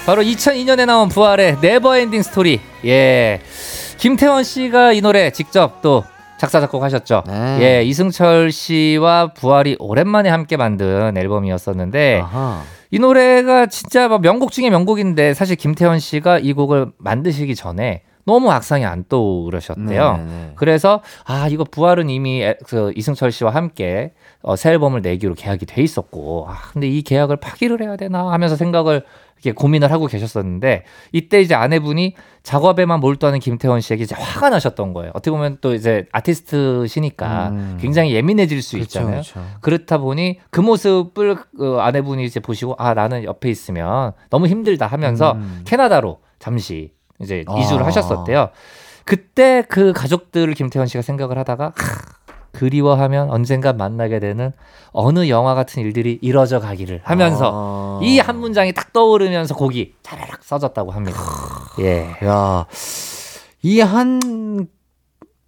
Speaker 9: 바로 2002년에 나온 부활의 Never Ending Story. 예. 김태원 씨가 이 노래 직접 또 작사 작곡하셨죠.
Speaker 1: 네.
Speaker 9: 예, 이승철 씨와 부활이 오랜만에 함께 만든 앨범이었었는데
Speaker 1: 아하.
Speaker 9: 이 노래가 진짜 막 명곡 중에 명곡인데 사실 김태원 씨가 이 곡을 만드시기 전에 너무 악상이 안 떠오르셨대요.
Speaker 1: 네네네.
Speaker 9: 그래서 아 이거 부활은 이미 에- 그 이승철 씨와 함께 어, 새 앨범을 내기로 계약이 돼 있었고 아 근데 이 계약을 파기를 해야 되나 하면서 생각을 이렇게 고민을 하고 계셨었는데 이때 이제 아내분이 작업에만 몰두하는 김태원 씨에게 이제 화가 나셨던 거예요. 어떻게 보면 또 이제 아티스트시니까
Speaker 1: 음.
Speaker 9: 굉장히 예민해질 수
Speaker 1: 그렇죠,
Speaker 9: 있잖아요.
Speaker 1: 그렇죠.
Speaker 9: 그렇다 보니 그 모습을 그 아내분이 이제 보시고 아 나는 옆에 있으면 너무 힘들다 하면서
Speaker 1: 음.
Speaker 9: 캐나다로 잠시 이제
Speaker 1: 아.
Speaker 9: 이주를 하셨었대요. 그때 그 가족들을 김태현 씨가 생각을 하다가 하, 그리워하면 언젠가 만나게 되는 어느 영화 같은 일들이 이뤄져 가기를 하면서
Speaker 1: 아.
Speaker 9: 이한 문장이 딱 떠오르면서 곡이 차라락 써졌다고 합니다. 예.
Speaker 1: 야, 이 한,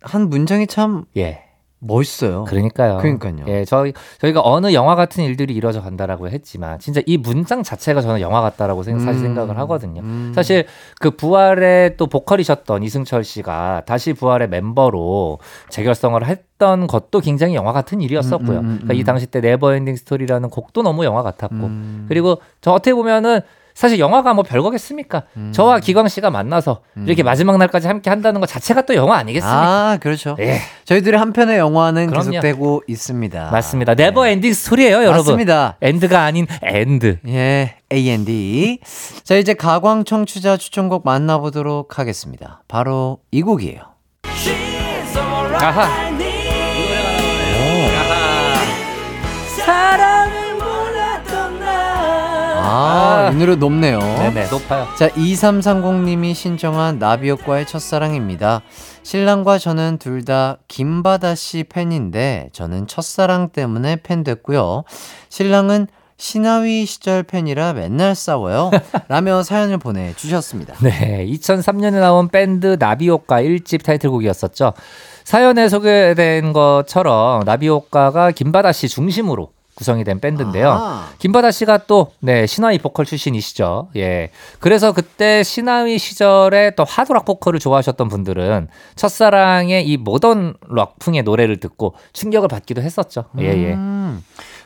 Speaker 1: 한 문장이 참
Speaker 9: 예.
Speaker 1: 멋있어요.
Speaker 9: 그러니까요.
Speaker 1: 그러니까요.
Speaker 9: 예, 저희 저희가 어느 영화 같은 일들이 이뤄져 간다라고 했지만 진짜 이 문장 자체가 저는 영화 같다라고 생- 사실
Speaker 1: 음,
Speaker 9: 생각을 하거든요.
Speaker 1: 음.
Speaker 9: 사실 그 부활의 또 보컬이셨던 이승철 씨가 다시 부활의 멤버로 재결성을 했던 것도 굉장히 영화 같은 일이었었고요.
Speaker 1: 음, 음, 음,
Speaker 9: 그러니까 이
Speaker 1: 음.
Speaker 9: 당시 때 Never Ending Story라는 곡도 너무 영화 같았고
Speaker 1: 음.
Speaker 9: 그리고 저 어떻게 보면은 사실 영화가 뭐 별거겠습니까?
Speaker 1: 음.
Speaker 9: 저와 기광 씨가 만나서 이렇게 마지막 날까지 함께 한다는 것 자체가 또 영화 아니겠습니까?
Speaker 1: 아, 그렇죠.
Speaker 9: 예.
Speaker 1: 저희들의 한 편의 영화는
Speaker 9: 그럼요.
Speaker 1: 계속되고 있습니다.
Speaker 9: 맞습니다. Never Ending Story예요, 여러분.
Speaker 1: 맞습니다.
Speaker 9: end가 아닌 and.
Speaker 1: 예, A-N-D. 자, 이제 가광 청취자 추천곡 만나보도록 하겠습니다. 바로 이 곡이에요.
Speaker 9: 아하.
Speaker 1: 아, 이 노래 높네요.
Speaker 9: 네네, 높아요.
Speaker 1: 자, 2330님이 신청한 나비효과의 첫사랑입니다. 신랑과 저는 둘 다 김바다 씨 팬인데 저는 첫사랑 때문에 팬 됐고요. 신랑은 신하위 시절 팬이라 맨날 싸워요. 라며 사연을 보내주셨습니다.
Speaker 9: 네, 2003년에 나온 밴드 나비효과 1집 타이틀곡이었었죠. 사연에 소개된 것처럼 나비효과가 김바다 씨 중심으로 구성이 된 밴드인데요.
Speaker 1: 아하.
Speaker 9: 김바다 씨가 또 네, 신화위 보컬 출신이시죠. 예. 그래서 그때 신화위 시절에 또 하드락 보컬을 좋아하셨던 분들은 첫사랑의 이 모던 락풍의 노래를 듣고 충격을 받기도 했었죠. 예, 예.
Speaker 1: 음,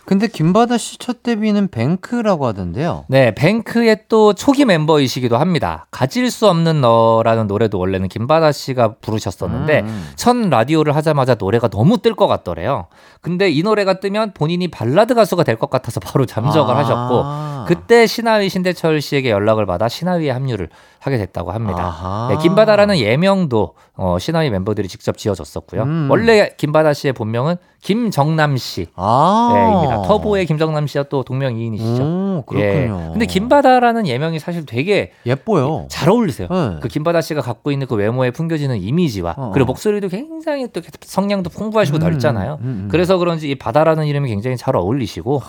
Speaker 1: 근데 김바다 씨 첫 데뷔는 뱅크라고 하던데요.
Speaker 9: 네, 뱅크의 또 초기 멤버이시기도 합니다. 가질 수 없는 너라는 노래도 원래는 김바다 씨가 부르셨었는데
Speaker 1: 음.
Speaker 9: 첫 라디오를 하자마자 노래가 너무 뜰 것 같더래요. 근데 이 노래가 뜨면 본인이 발라드 가수가 될 것 같아서 바로 잠적을
Speaker 1: 아.
Speaker 9: 하셨고 그때 시나위 신대철 씨에게 연락을 받아 시나위에 합류를 하게 됐다고 합니다. 네, 김바다라는 예명도 어, 시나위 멤버들이 직접 지어줬었고요.
Speaker 1: 음.
Speaker 9: 원래 김바다 씨의 본명은 김정남 씨.
Speaker 1: 아.
Speaker 9: 네, 입니다. 터보의 김정남 씨와 또 동명이인이시죠.
Speaker 1: 오, 그렇군요.
Speaker 9: 예. 근데 김바다라는 예명이 사실 되게
Speaker 1: 예뻐요.
Speaker 9: 잘 어울리세요.
Speaker 1: 네.
Speaker 9: 그 김바다 씨가 갖고 있는 그 외모에 풍겨지는 이미지와
Speaker 1: 어.
Speaker 9: 그리고 목소리도 굉장히 또 성량도 풍부하시고
Speaker 1: 음,
Speaker 9: 넓잖아요.
Speaker 1: 음, 음.
Speaker 9: 그래서 그런지 이 바다라는 이름이 굉장히 잘 어울리시고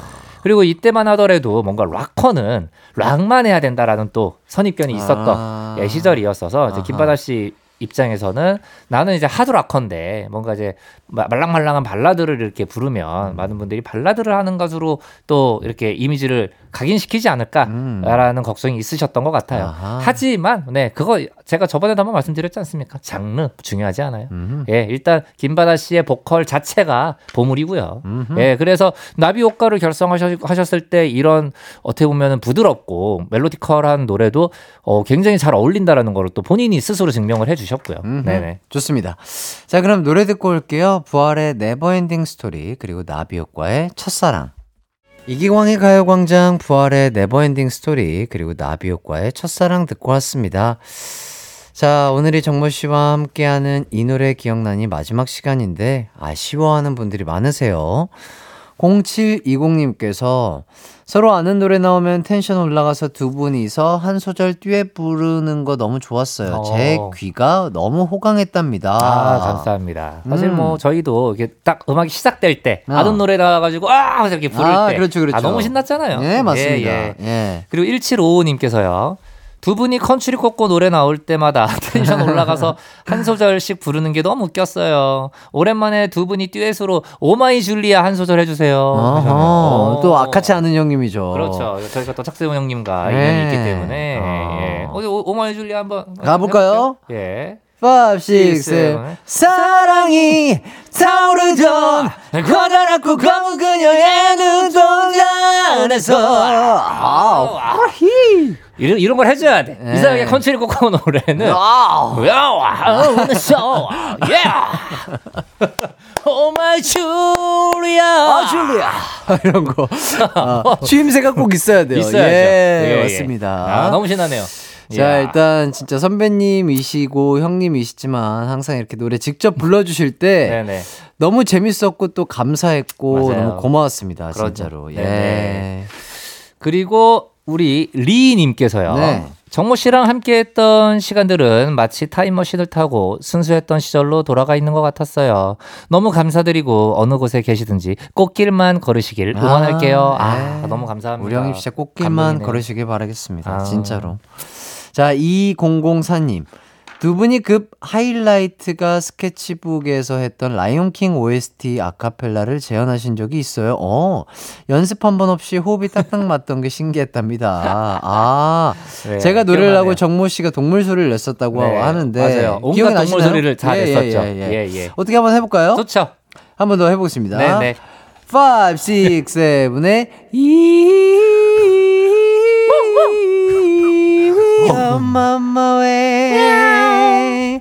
Speaker 9: 그리고 이때만 하더라도 뭔가 락커는 락만 해야 된다라는 또 선입견이 있었던
Speaker 1: 아.
Speaker 9: 예, 시절이었어서 이제. 김바다 씨 입장에서는 나는 이제 하드 락커인데 뭔가 이제 마- 말랑말랑한 발라드를 이렇게 부르면
Speaker 1: 음.
Speaker 9: 많은 분들이 발라드를 하는 가수로 또 이렇게 이미지를 각인시키지 않을까라는 걱정이 있으셨던 것 같아요.
Speaker 1: 음. 아하.
Speaker 9: 하지만 네 그거 제가 저번에도 한번 말씀드렸지 않습니까? 장르 중요하지 않아요.
Speaker 1: 음흠.
Speaker 9: 예, 일단 김바다 씨의 보컬 자체가 보물이고요.
Speaker 1: 음흠.
Speaker 9: 예, 그래서 나비 효과를 결성하셨을 때 이런 어떻게 보면은 부드럽고 melodical한 노래도 어, 굉장히 잘 어울린다라는 걸 또 본인이 스스로 증명을 해주셨고요.
Speaker 1: 음흠.
Speaker 9: 네네.
Speaker 1: 좋습니다. 자, 그럼 노래 듣고 올게요. 부활의 Never Ending Story 그리고 나비 효과의 첫사랑. 이기광의 가요광장 부활의 Never Ending Story 그리고 나비효과의 첫사랑 듣고 왔습니다. 자, 오늘이 정모 씨와 함께하는 이 노래 기억나니 마지막 시간인데 아쉬워하는 분들이 많으세요. 0720님께서 서로 아는 노래 나오면 텐션 올라가서 두 분이서 한 소절 듀엣 부르는 거 너무 좋았어요. 제
Speaker 9: 어.
Speaker 1: 귀가 너무 호강했답니다.
Speaker 9: 아, 감사합니다. 사실
Speaker 1: 음.
Speaker 9: 뭐 저희도 이게 딱 음악이 시작될 때
Speaker 1: 아.
Speaker 9: 아는 노래 나와가지고 아 이렇게 부를
Speaker 1: 아,
Speaker 9: 때
Speaker 1: 그렇죠, 그렇죠.
Speaker 9: 아, 너무 신났잖아요.
Speaker 1: 네, 맞습니다.
Speaker 9: 예, 예.
Speaker 1: 예.
Speaker 9: 그리고 1755님께서요. 두 분이 컨츄리 꼬꼬 노래 나올 때마다 텐션 올라가서 한 소절씩 부르는 게 너무 웃겼어요. 오랜만에 두 분이 듀엣으로 Oh My Julia 한 소절 해주세요. 하셨네요.
Speaker 1: 또 아카치 아는 형님이죠.
Speaker 9: 그렇죠. 저희가 또 탁재훈 형님과
Speaker 1: 네.
Speaker 9: 인연이 있기 때문에
Speaker 1: 어.
Speaker 9: 예. 어디 오- Oh My Julia 한번
Speaker 1: 가볼까요?
Speaker 9: 해볼까요? 예.
Speaker 1: 5, 6, 7 사랑이 타오르던 커다랗고 검은 그녀의 눈동자에서 아히
Speaker 9: 이런, 이런 걸 해줘야 돼.
Speaker 1: 네.
Speaker 9: 이상하게 컨츄리 꼬꼬 노래는.
Speaker 1: Wow.
Speaker 9: 야, wow, so, yeah. Oh my Julia.
Speaker 1: 아, Julia. 이런 거. 아, 추임새가 꼭 있어야 돼요.
Speaker 9: 있어야죠.
Speaker 1: 예, 맞습니다.
Speaker 9: 아, 너무 신나네요.
Speaker 1: 자,
Speaker 9: 이야.
Speaker 1: 일단 진짜 선배님이시고 형님이시지만 항상 이렇게 노래 직접 불러주실 때. 너무 재밌었고 또 감사했고
Speaker 9: 맞아요.
Speaker 1: 너무 고마웠습니다.
Speaker 9: 그러죠.
Speaker 1: 진짜로. 예.
Speaker 9: 네네. 그리고 우리 리님께서요.
Speaker 1: 네.
Speaker 9: 정모 씨랑 함께 했던 시간들은 마치 타임머신을 타고 순수했던 시절로 돌아가 있는 것 같았어요. 너무 감사드리고 어느 곳에 계시든지 꽃길만 걸으시길 응원할게요. 아,
Speaker 1: 네.
Speaker 9: 너무 감사합니다.
Speaker 1: 우리 형님 진짜 꽃길만
Speaker 9: 감동이네요.
Speaker 1: 걸으시길 바라겠습니다.
Speaker 9: 아.
Speaker 1: 진짜로. 자, 2004님. 두 분이 급 하이라이트가 스케치북에서 했던 라이온킹 OST 아카펠라를 재현하신 적이 있어요. 어, 연습 한 번 없이 호흡이 딱딱 맞던 게 신기했답니다. 아,
Speaker 9: 네,
Speaker 1: 제가 노래를
Speaker 9: 기억나네요.
Speaker 1: 하고 정모 씨가 동물 소리를 냈었다고
Speaker 9: 네,
Speaker 1: 하는데
Speaker 9: 맞아요. 온갖 동물? 소리를 다
Speaker 1: 예,
Speaker 9: 냈었죠.
Speaker 1: 예, 예, 예.
Speaker 9: 예, 예.
Speaker 1: 어떻게 한번 해볼까요?
Speaker 9: 좋죠.
Speaker 1: 한번 더 해보겠습니다.
Speaker 9: 네 네.
Speaker 1: 5, 6, 7의 이 on my way way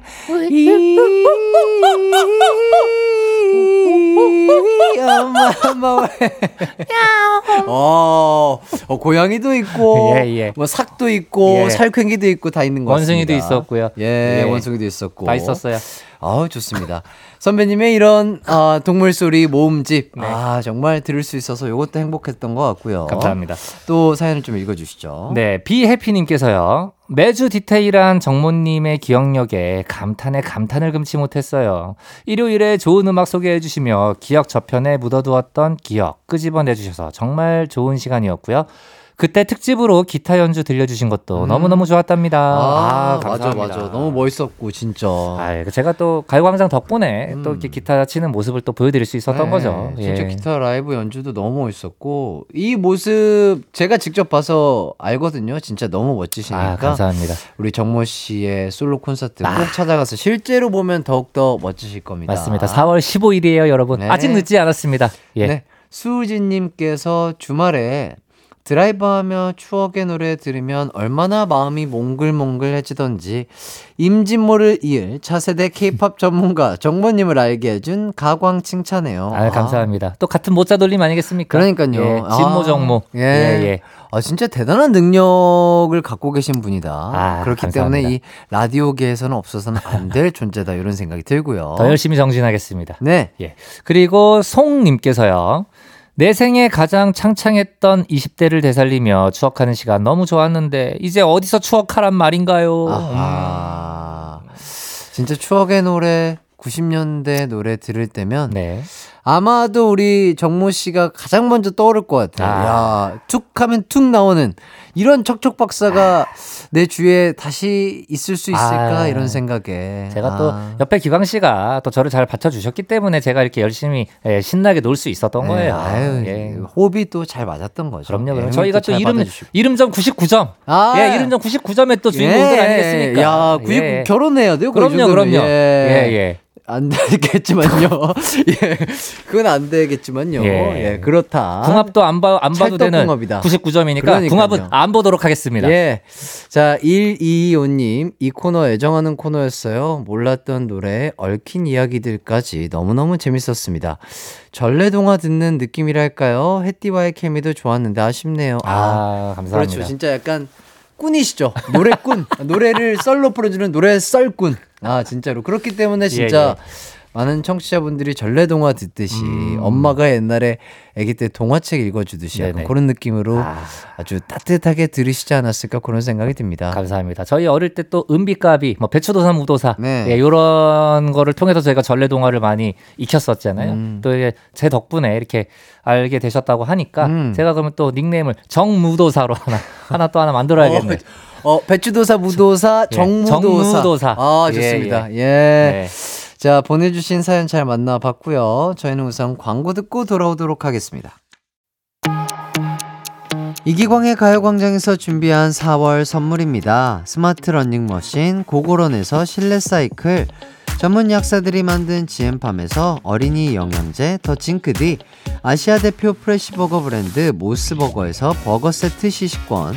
Speaker 1: 어, 어, 고양이도 있고
Speaker 9: 예, 예.
Speaker 1: 뭐 삭도 있고
Speaker 9: 예.
Speaker 1: 살쾡이도 있고 다 있는 것 같습니다.
Speaker 9: 원숭이도 있었고요.
Speaker 1: 예,
Speaker 9: 예.
Speaker 1: 원숭이도 있었고
Speaker 9: 다 있었어요.
Speaker 1: 아우 좋습니다. 선배님의 이런 아, 동물 소리 모음집
Speaker 9: 네.
Speaker 1: 아 정말 들을 수 있어서 이것도 행복했던 것 같고요.
Speaker 9: 감사합니다.
Speaker 1: 또 사연을 좀 읽어주시죠.
Speaker 9: 네, 비해피님께서요. 매주 디테일한 정모님의 기억력에 감탄에 감탄을 금치 못했어요. 일요일에 좋은 음악 소개해 주시며 기억 저편에 묻어두었던 기억 끄집어내 주셔서 정말 좋은 시간이었고요. 그때 특집으로 기타 연주 들려주신 것도 너무너무 좋았답니다.
Speaker 1: 아,
Speaker 9: 아,
Speaker 1: 맞아
Speaker 9: 감사합니다.
Speaker 1: 맞아 너무 멋있었고 진짜.
Speaker 9: 아, 제가 또 가요광장 덕분에 또 이렇게 기타 치는 모습을 또 보여드릴 수 있었던
Speaker 1: 네,
Speaker 9: 거죠.
Speaker 1: 진짜
Speaker 9: 예.
Speaker 1: 기타 라이브 연주도 너무 멋있었고 이 모습 제가 직접 봐서 알거든요. 진짜 너무 멋지시니까.
Speaker 9: 아, 감사합니다.
Speaker 1: 우리 정모 씨의 솔로 콘서트 꼭 찾아가서 실제로 보면 더욱 더 멋지실 겁니다.
Speaker 9: 맞습니다. 4월 15일이에요, 여러분.
Speaker 1: 네.
Speaker 9: 아직 늦지 않았습니다. 예.
Speaker 1: 네. 수우진님께서 주말에 드라이브하며 추억의 노래 들으면 얼마나 마음이 몽글몽글해지던지 임진모를 이을 차세대 케이팝 전문가 정모님을 알게 해준 가광 칭찬해요.
Speaker 9: 아, 감사합니다. 또 같은 모자 돌림 아니겠습니까?
Speaker 1: 그러니까요.
Speaker 9: 예,
Speaker 1: 아,
Speaker 9: 진모 정모.
Speaker 1: 예.
Speaker 9: 예, 예.
Speaker 1: 아, 진짜 대단한 능력을 갖고 계신 분이다.
Speaker 9: 아,
Speaker 1: 그렇기
Speaker 9: 감사합니다.
Speaker 1: 때문에 이 라디오계에서는 없어서는 안 될 존재다. 이런 생각이 들고요.
Speaker 9: 더 열심히 정진하겠습니다.
Speaker 1: 네.
Speaker 9: 예. 그리고 송님께서요. 내 생에 가장 창창했던 20대를 되살리며 추억하는 시간 너무 좋았는데 이제 어디서 추억하란 말인가요?
Speaker 1: 아하. 진짜 추억의 노래, 90년대 노래 들을 때면
Speaker 9: 네.
Speaker 1: 아마도 우리 정모 씨가 가장 먼저 떠오를 것 같아요.
Speaker 9: 아.
Speaker 1: 야, 툭 하면 툭 나오는 이런 척척 박사가 내 주위에 다시 있을 수 있을까
Speaker 9: 아.
Speaker 1: 이런 생각에
Speaker 9: 제가
Speaker 1: 아.
Speaker 9: 또 옆에 기광 씨가 또 저를 잘 받쳐주셨기 때문에 제가 이렇게 열심히 예, 신나게 놀 수 있었던
Speaker 1: 네,
Speaker 9: 거예요.
Speaker 1: 아유,
Speaker 9: 예.
Speaker 1: 호흡이 또 잘 맞았던 거죠.
Speaker 9: 그럼요, 그럼
Speaker 1: 예,
Speaker 9: 저희가
Speaker 1: 또잘
Speaker 9: 이름
Speaker 1: 받아주시고.
Speaker 9: 이름점 99점.
Speaker 1: 아.
Speaker 9: 예, 이름점 99점의 또 주인공들
Speaker 1: 예,
Speaker 9: 아니겠습니까?
Speaker 1: 야, 99
Speaker 9: 예.
Speaker 1: 결혼해야 돼요. 그
Speaker 9: 그럼요. 그럼요.
Speaker 1: 예.
Speaker 9: 예, 예.
Speaker 1: 안 되겠지만요. 예. 그건 안 되겠지만요.
Speaker 9: 예.
Speaker 1: 예. 그렇다.
Speaker 9: 궁합도 안, 봐, 안 봐도 되는
Speaker 1: 찰떡궁합이다.
Speaker 9: 99점이니까
Speaker 1: 그러니까요.
Speaker 9: 궁합은 안 보도록 하겠습니다.
Speaker 1: 예. 자, 1225님, 이 코너 애정하는 코너였어요. 몰랐던 노래, 얽힌 이야기들까지 너무너무 재밌었습니다. 전래동화 듣는 느낌이랄까요? 햇띠와의 케미도 좋았는데 아쉽네요.
Speaker 9: 아, 감사합니다.
Speaker 1: 그렇죠. 진짜 약간 꾼이시죠. 노래꾼. 노래를 썰로 풀어주는 노래 썰꾼. 아, 진짜로. 그렇기 때문에 진짜
Speaker 9: 예,
Speaker 1: 많은 청취자분들이 전래동화 듣듯이
Speaker 9: 음.
Speaker 1: 엄마가 옛날에 아기 때 동화책 읽어주듯이 약간
Speaker 9: 네네.
Speaker 1: 그런 느낌으로
Speaker 9: 아.
Speaker 1: 아. 주 따뜻하게 들으시지 않았을까 그런 생각이 듭니다.
Speaker 9: 감사합니다. 저희 어릴 때 또 은비까비, 뭐 배추도사, 무도사,
Speaker 1: 네.
Speaker 9: 예, 이런 거를 통해서 저희가 전래동화를 많이 익혔었잖아요.
Speaker 1: 음.
Speaker 9: 또 이게 제 덕분에 이렇게 알게 되셨다고 하니까
Speaker 1: 음.
Speaker 9: 제가 그러면 또 닉네임을 정무도사로 하나 하나 또 하나 만들어야겠네요.
Speaker 1: 어, 배추도사, 무도사,
Speaker 9: 예,
Speaker 1: 정무도사.
Speaker 9: 정무도사.
Speaker 1: 아,
Speaker 9: 예,
Speaker 1: 좋습니다. 예.
Speaker 9: 네.
Speaker 1: 자, 보내주신 사연 잘 만나봤고요. 저희는 우선 광고 듣고 돌아오도록 하겠습니다. 이기광의 가요광장에서 준비한 4월 선물입니다. 스마트 러닝머신, 고고런에서 실내 사이클, 전문 약사들이 만든 지엠팜에서 어린이 영양제 더 징크디, 아시아 대표 프레시버거 브랜드 모스버거에서 버거 세트 시식권,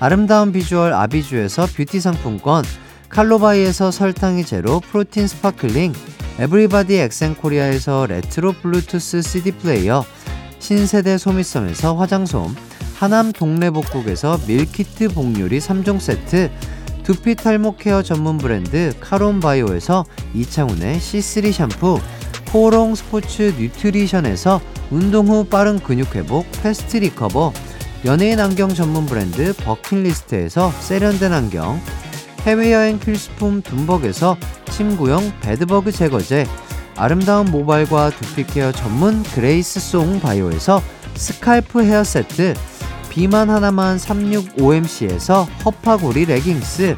Speaker 1: 아름다운 비주얼 아비주에서 뷰티 상품권, 칼로바이에서 설탕이 제로 프로틴 스파클링, 에브리바디 엑센코리아에서 레트로 블루투스 CD 플레이어, 신세대 소미섬에서 화장솜, 하남 동래복국에서 밀키트 복요리 3종 세트, 두피 탈모 케어 전문 브랜드 카론바이오에서 이창훈의 C3 샴푸, 코롱 스포츠 뉴트리션에서 운동 후 빠른 근육 회복 패스트 리커버, 연예인 안경 전문 브랜드 버킷리스트에서 세련된 안경, 해외여행 필수품 둠벅에서 침구용 bedbug 제거제, 아름다운 모발과 두피 케어 전문 그레이스 송 바이오에서 스칼프 헤어 세트, 비만 하나만 365MC에서 허파고리 레깅스,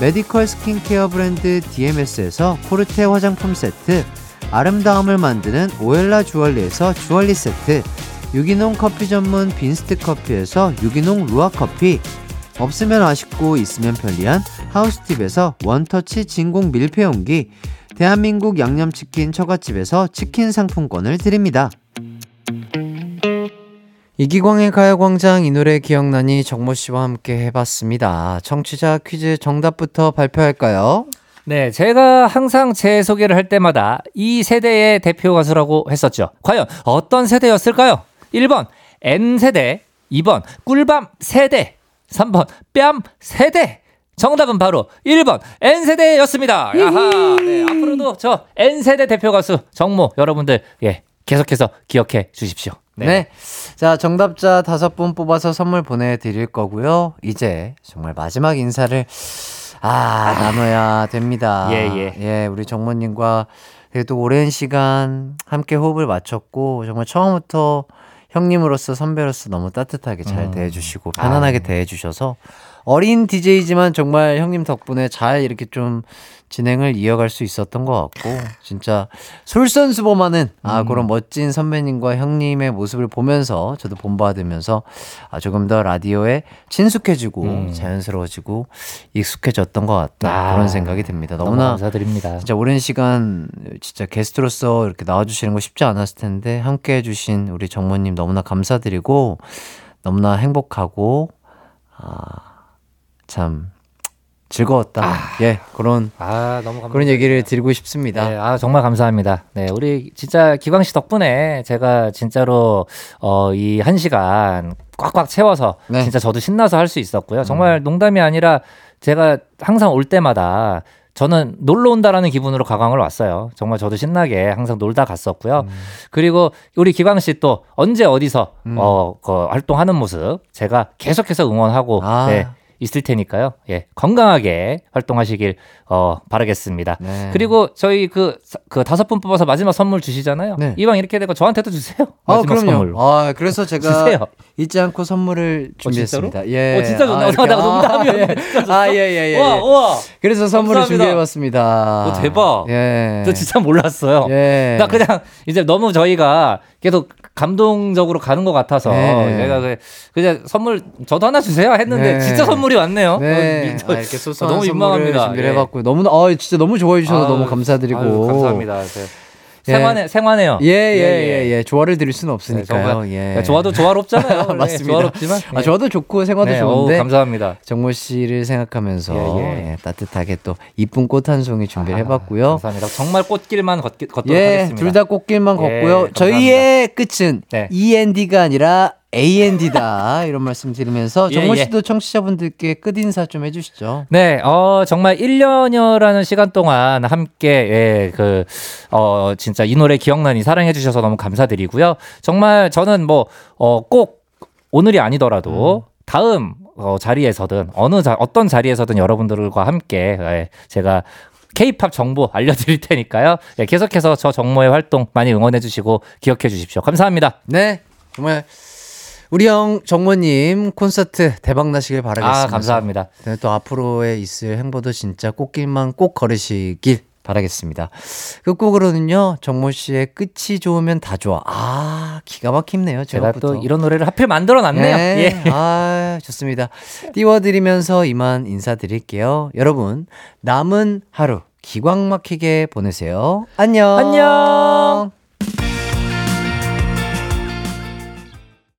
Speaker 1: 메디컬 스킨케어 브랜드 DMS에서 코르테 화장품 세트, 아름다움을 만드는 오엘라 주얼리에서 주얼리 세트, 유기농 커피 전문 빈스트 커피에서 유기농 루아 커피, 없으면 아쉽고 있으면 편리한 하우스팁에서 원터치 진공 밀폐용기, 대한민국 양념치킨 처갓집에서 치킨 상품권을 드립니다. 이기광의 가요광장 이 노래 기억나니 정모 씨와 함께 해봤습니다. 청취자 퀴즈 정답부터 발표할까요?
Speaker 9: 네, 제가 항상 제 소개를 할 때마다 이 세대의 대표 가수라고 했었죠. 과연 어떤 세대였을까요? 1번 N세대, 2번 꿀밤 세대, 3번 뺨 세대. 정답은 바로 1번 N세대였습니다. 야하. 네, 앞으로도 저 N세대 대표 가수 정모 여러분들 예, 계속해서 기억해 주십시오.
Speaker 1: 네. 자, 정답자 다섯 분 뽑아서 선물 보내 드릴 거고요. 이제 정말 마지막 인사를, 아, 나눠야 됩니다.
Speaker 9: 예, 예.
Speaker 1: 예, 우리 정모님과 그래도 오랜 시간 함께 호흡을 맞췄고, 정말 처음부터 형님으로서 선배로서 너무 따뜻하게 잘
Speaker 9: 음.
Speaker 1: 대해주시고, 편안하게 대해주셔서, 어린 DJ지만 정말 형님 덕분에 잘 이렇게 좀 진행을 이어갈 수 있었던 것 같고 진짜 솔선수범하는 아
Speaker 9: 음.
Speaker 1: 그런 멋진 선배님과 형님의 모습을 보면서 저도 본받으면서 아 조금 더 라디오에 친숙해지고
Speaker 9: 음.
Speaker 1: 자연스러워지고 익숙해졌던 것 같다
Speaker 9: 아,
Speaker 1: 그런 생각이 듭니다.
Speaker 9: 너무
Speaker 1: 너무나
Speaker 9: 감사드립니다.
Speaker 1: 진짜 오랜 시간 진짜 게스트로서 이렇게 나와주시는 거 쉽지 않았을 텐데 함께 해주신 우리 정모님 너무나 감사드리고 너무나 행복하고 아 참 즐거웠다. 예 그런
Speaker 9: 아, 너무 감사
Speaker 1: 그런 얘기를 드리고 싶습니다.
Speaker 9: 네, 아 정말 감사합니다. 네, 우리 진짜 기광 씨 덕분에 제가 진짜로 어 이 한 시간 꽉꽉 채워서
Speaker 1: 네.
Speaker 9: 진짜 저도 신나서 할 수 있었고요. 정말 농담이 아니라 제가 항상 올 때마다 저는 놀러 온다라는 기분으로 가광을 왔어요. 정말 저도 신나게 항상 놀다 갔었고요.
Speaker 1: 음.
Speaker 9: 그리고 우리 기광 씨 또 언제 어디서
Speaker 1: 음.
Speaker 9: 어, 그 활동하는 모습 제가 계속해서 응원하고
Speaker 1: 아.
Speaker 9: 네, 있을 테니까요. 예, 건강하게 활동하시길 어, 바라겠습니다.
Speaker 1: 네.
Speaker 9: 그리고 저희 그, 그 다섯 분 뽑아서 마지막 선물 주시잖아요.
Speaker 1: 네.
Speaker 9: 이왕 이렇게 되고 저한테도 주세요.
Speaker 1: 아
Speaker 9: 마지막
Speaker 1: 그럼요.
Speaker 9: 선물로.
Speaker 1: 아 그래서 제가
Speaker 9: 주세요.
Speaker 1: 잊지 않고 선물을 준비했습니다.
Speaker 9: 진짜로?
Speaker 1: 예.
Speaker 9: 어, 진짜 좋네. 어,
Speaker 1: 이렇게.
Speaker 9: 나 농담이었는데
Speaker 1: 아, 예, 예, 예.
Speaker 9: 우와, 우와.
Speaker 1: 그래서 선물을
Speaker 9: 감사합니다.
Speaker 1: 준비해봤습니다.
Speaker 9: 오, 대박.
Speaker 1: 예.
Speaker 9: 저 진짜 몰랐어요.
Speaker 1: 예.
Speaker 9: 나 그냥 이제 너무 저희가 계속 감동적으로 가는 것 같아서
Speaker 1: 네.
Speaker 9: 제가 그- 그냥 선물 저도 하나 주세요 했는데
Speaker 1: 네.
Speaker 9: 진짜 선물이 왔네요.
Speaker 1: 네.
Speaker 9: 어, 저-
Speaker 1: 아, 이렇게 소소한
Speaker 9: 너무 민망합니다.
Speaker 1: 준비를
Speaker 9: 예.
Speaker 1: 해봤고 요. 너무 아 진짜 너무 좋아해 주셔서
Speaker 9: 아유,
Speaker 1: 너무 감사드리고.
Speaker 9: 아유, 감사합니다. 네.
Speaker 1: 예.
Speaker 9: 생활해 생활해요.
Speaker 1: 예, 예, 예, 예. 조화를 드릴 수는 없으니까요.
Speaker 9: 정말-
Speaker 1: 예.
Speaker 9: 좋아도 조화롭잖아요.
Speaker 1: 맞습니다.
Speaker 9: 조화롭지만
Speaker 1: 아, 좋아도 좋고 생활도
Speaker 9: 네,
Speaker 1: 좋은데.
Speaker 9: 어우, 감사합니다.
Speaker 1: 정모 씨를 생각하면서
Speaker 9: 예, 예.
Speaker 1: 예, 따뜻하게 또 이쁜 꽃 한 송이 준비를 해봤고요.
Speaker 9: 감사합니다. 정말 꽃길만 걷, 걷도록
Speaker 1: 예,
Speaker 9: 하겠습니다.
Speaker 1: 둘 다 꽃길만
Speaker 9: 예,
Speaker 1: 걷고요. 저희의 끝은
Speaker 9: 네.
Speaker 1: END가 아니라 AND다 이런 말씀 드리면서
Speaker 9: 예,
Speaker 1: 정모
Speaker 9: 예.
Speaker 1: 씨도 청취자분들께 끝 인사 좀 해주시죠.
Speaker 9: 네, 어, 정말 1년여라는 시간 동안 함께, 예, 그, 어, 진짜 이 노래 기억나니 사랑해주셔서 너무 감사드리고요. 정말 저는 뭐, 어, 꼭 오늘이 아니더라도 다음 어, 자리에서든 어느 자, 어떤 자리에서든 여러분들과 함께 예, 제가 K-팝 정보 알려드릴 테니까요. 예, 계속해서 저 정모의 활동 많이 응원해주시고 기억해 주십시오. 감사합니다.
Speaker 1: 네, 정말 우리 형 정모님 콘서트 대박 나시길 바라겠습니다.
Speaker 9: 아, 감사합니다.
Speaker 1: 네, 또 앞으로의 있을 행보도 진짜 꽃길만 꼭 걸으시길 바라겠습니다. 끝곡으로는요, 정모 씨의 끝이 좋으면 다 좋아. 아, 기가 막힙네요.
Speaker 9: 제가. 또 이런 노래를 하필 만들어 놨네요.
Speaker 1: 네.
Speaker 9: 예.
Speaker 1: 아, 좋습니다. 띄워드리면서 이만 인사드릴게요. 여러분, 남은 하루 기광 막히게 보내세요. 안녕.
Speaker 9: 안녕.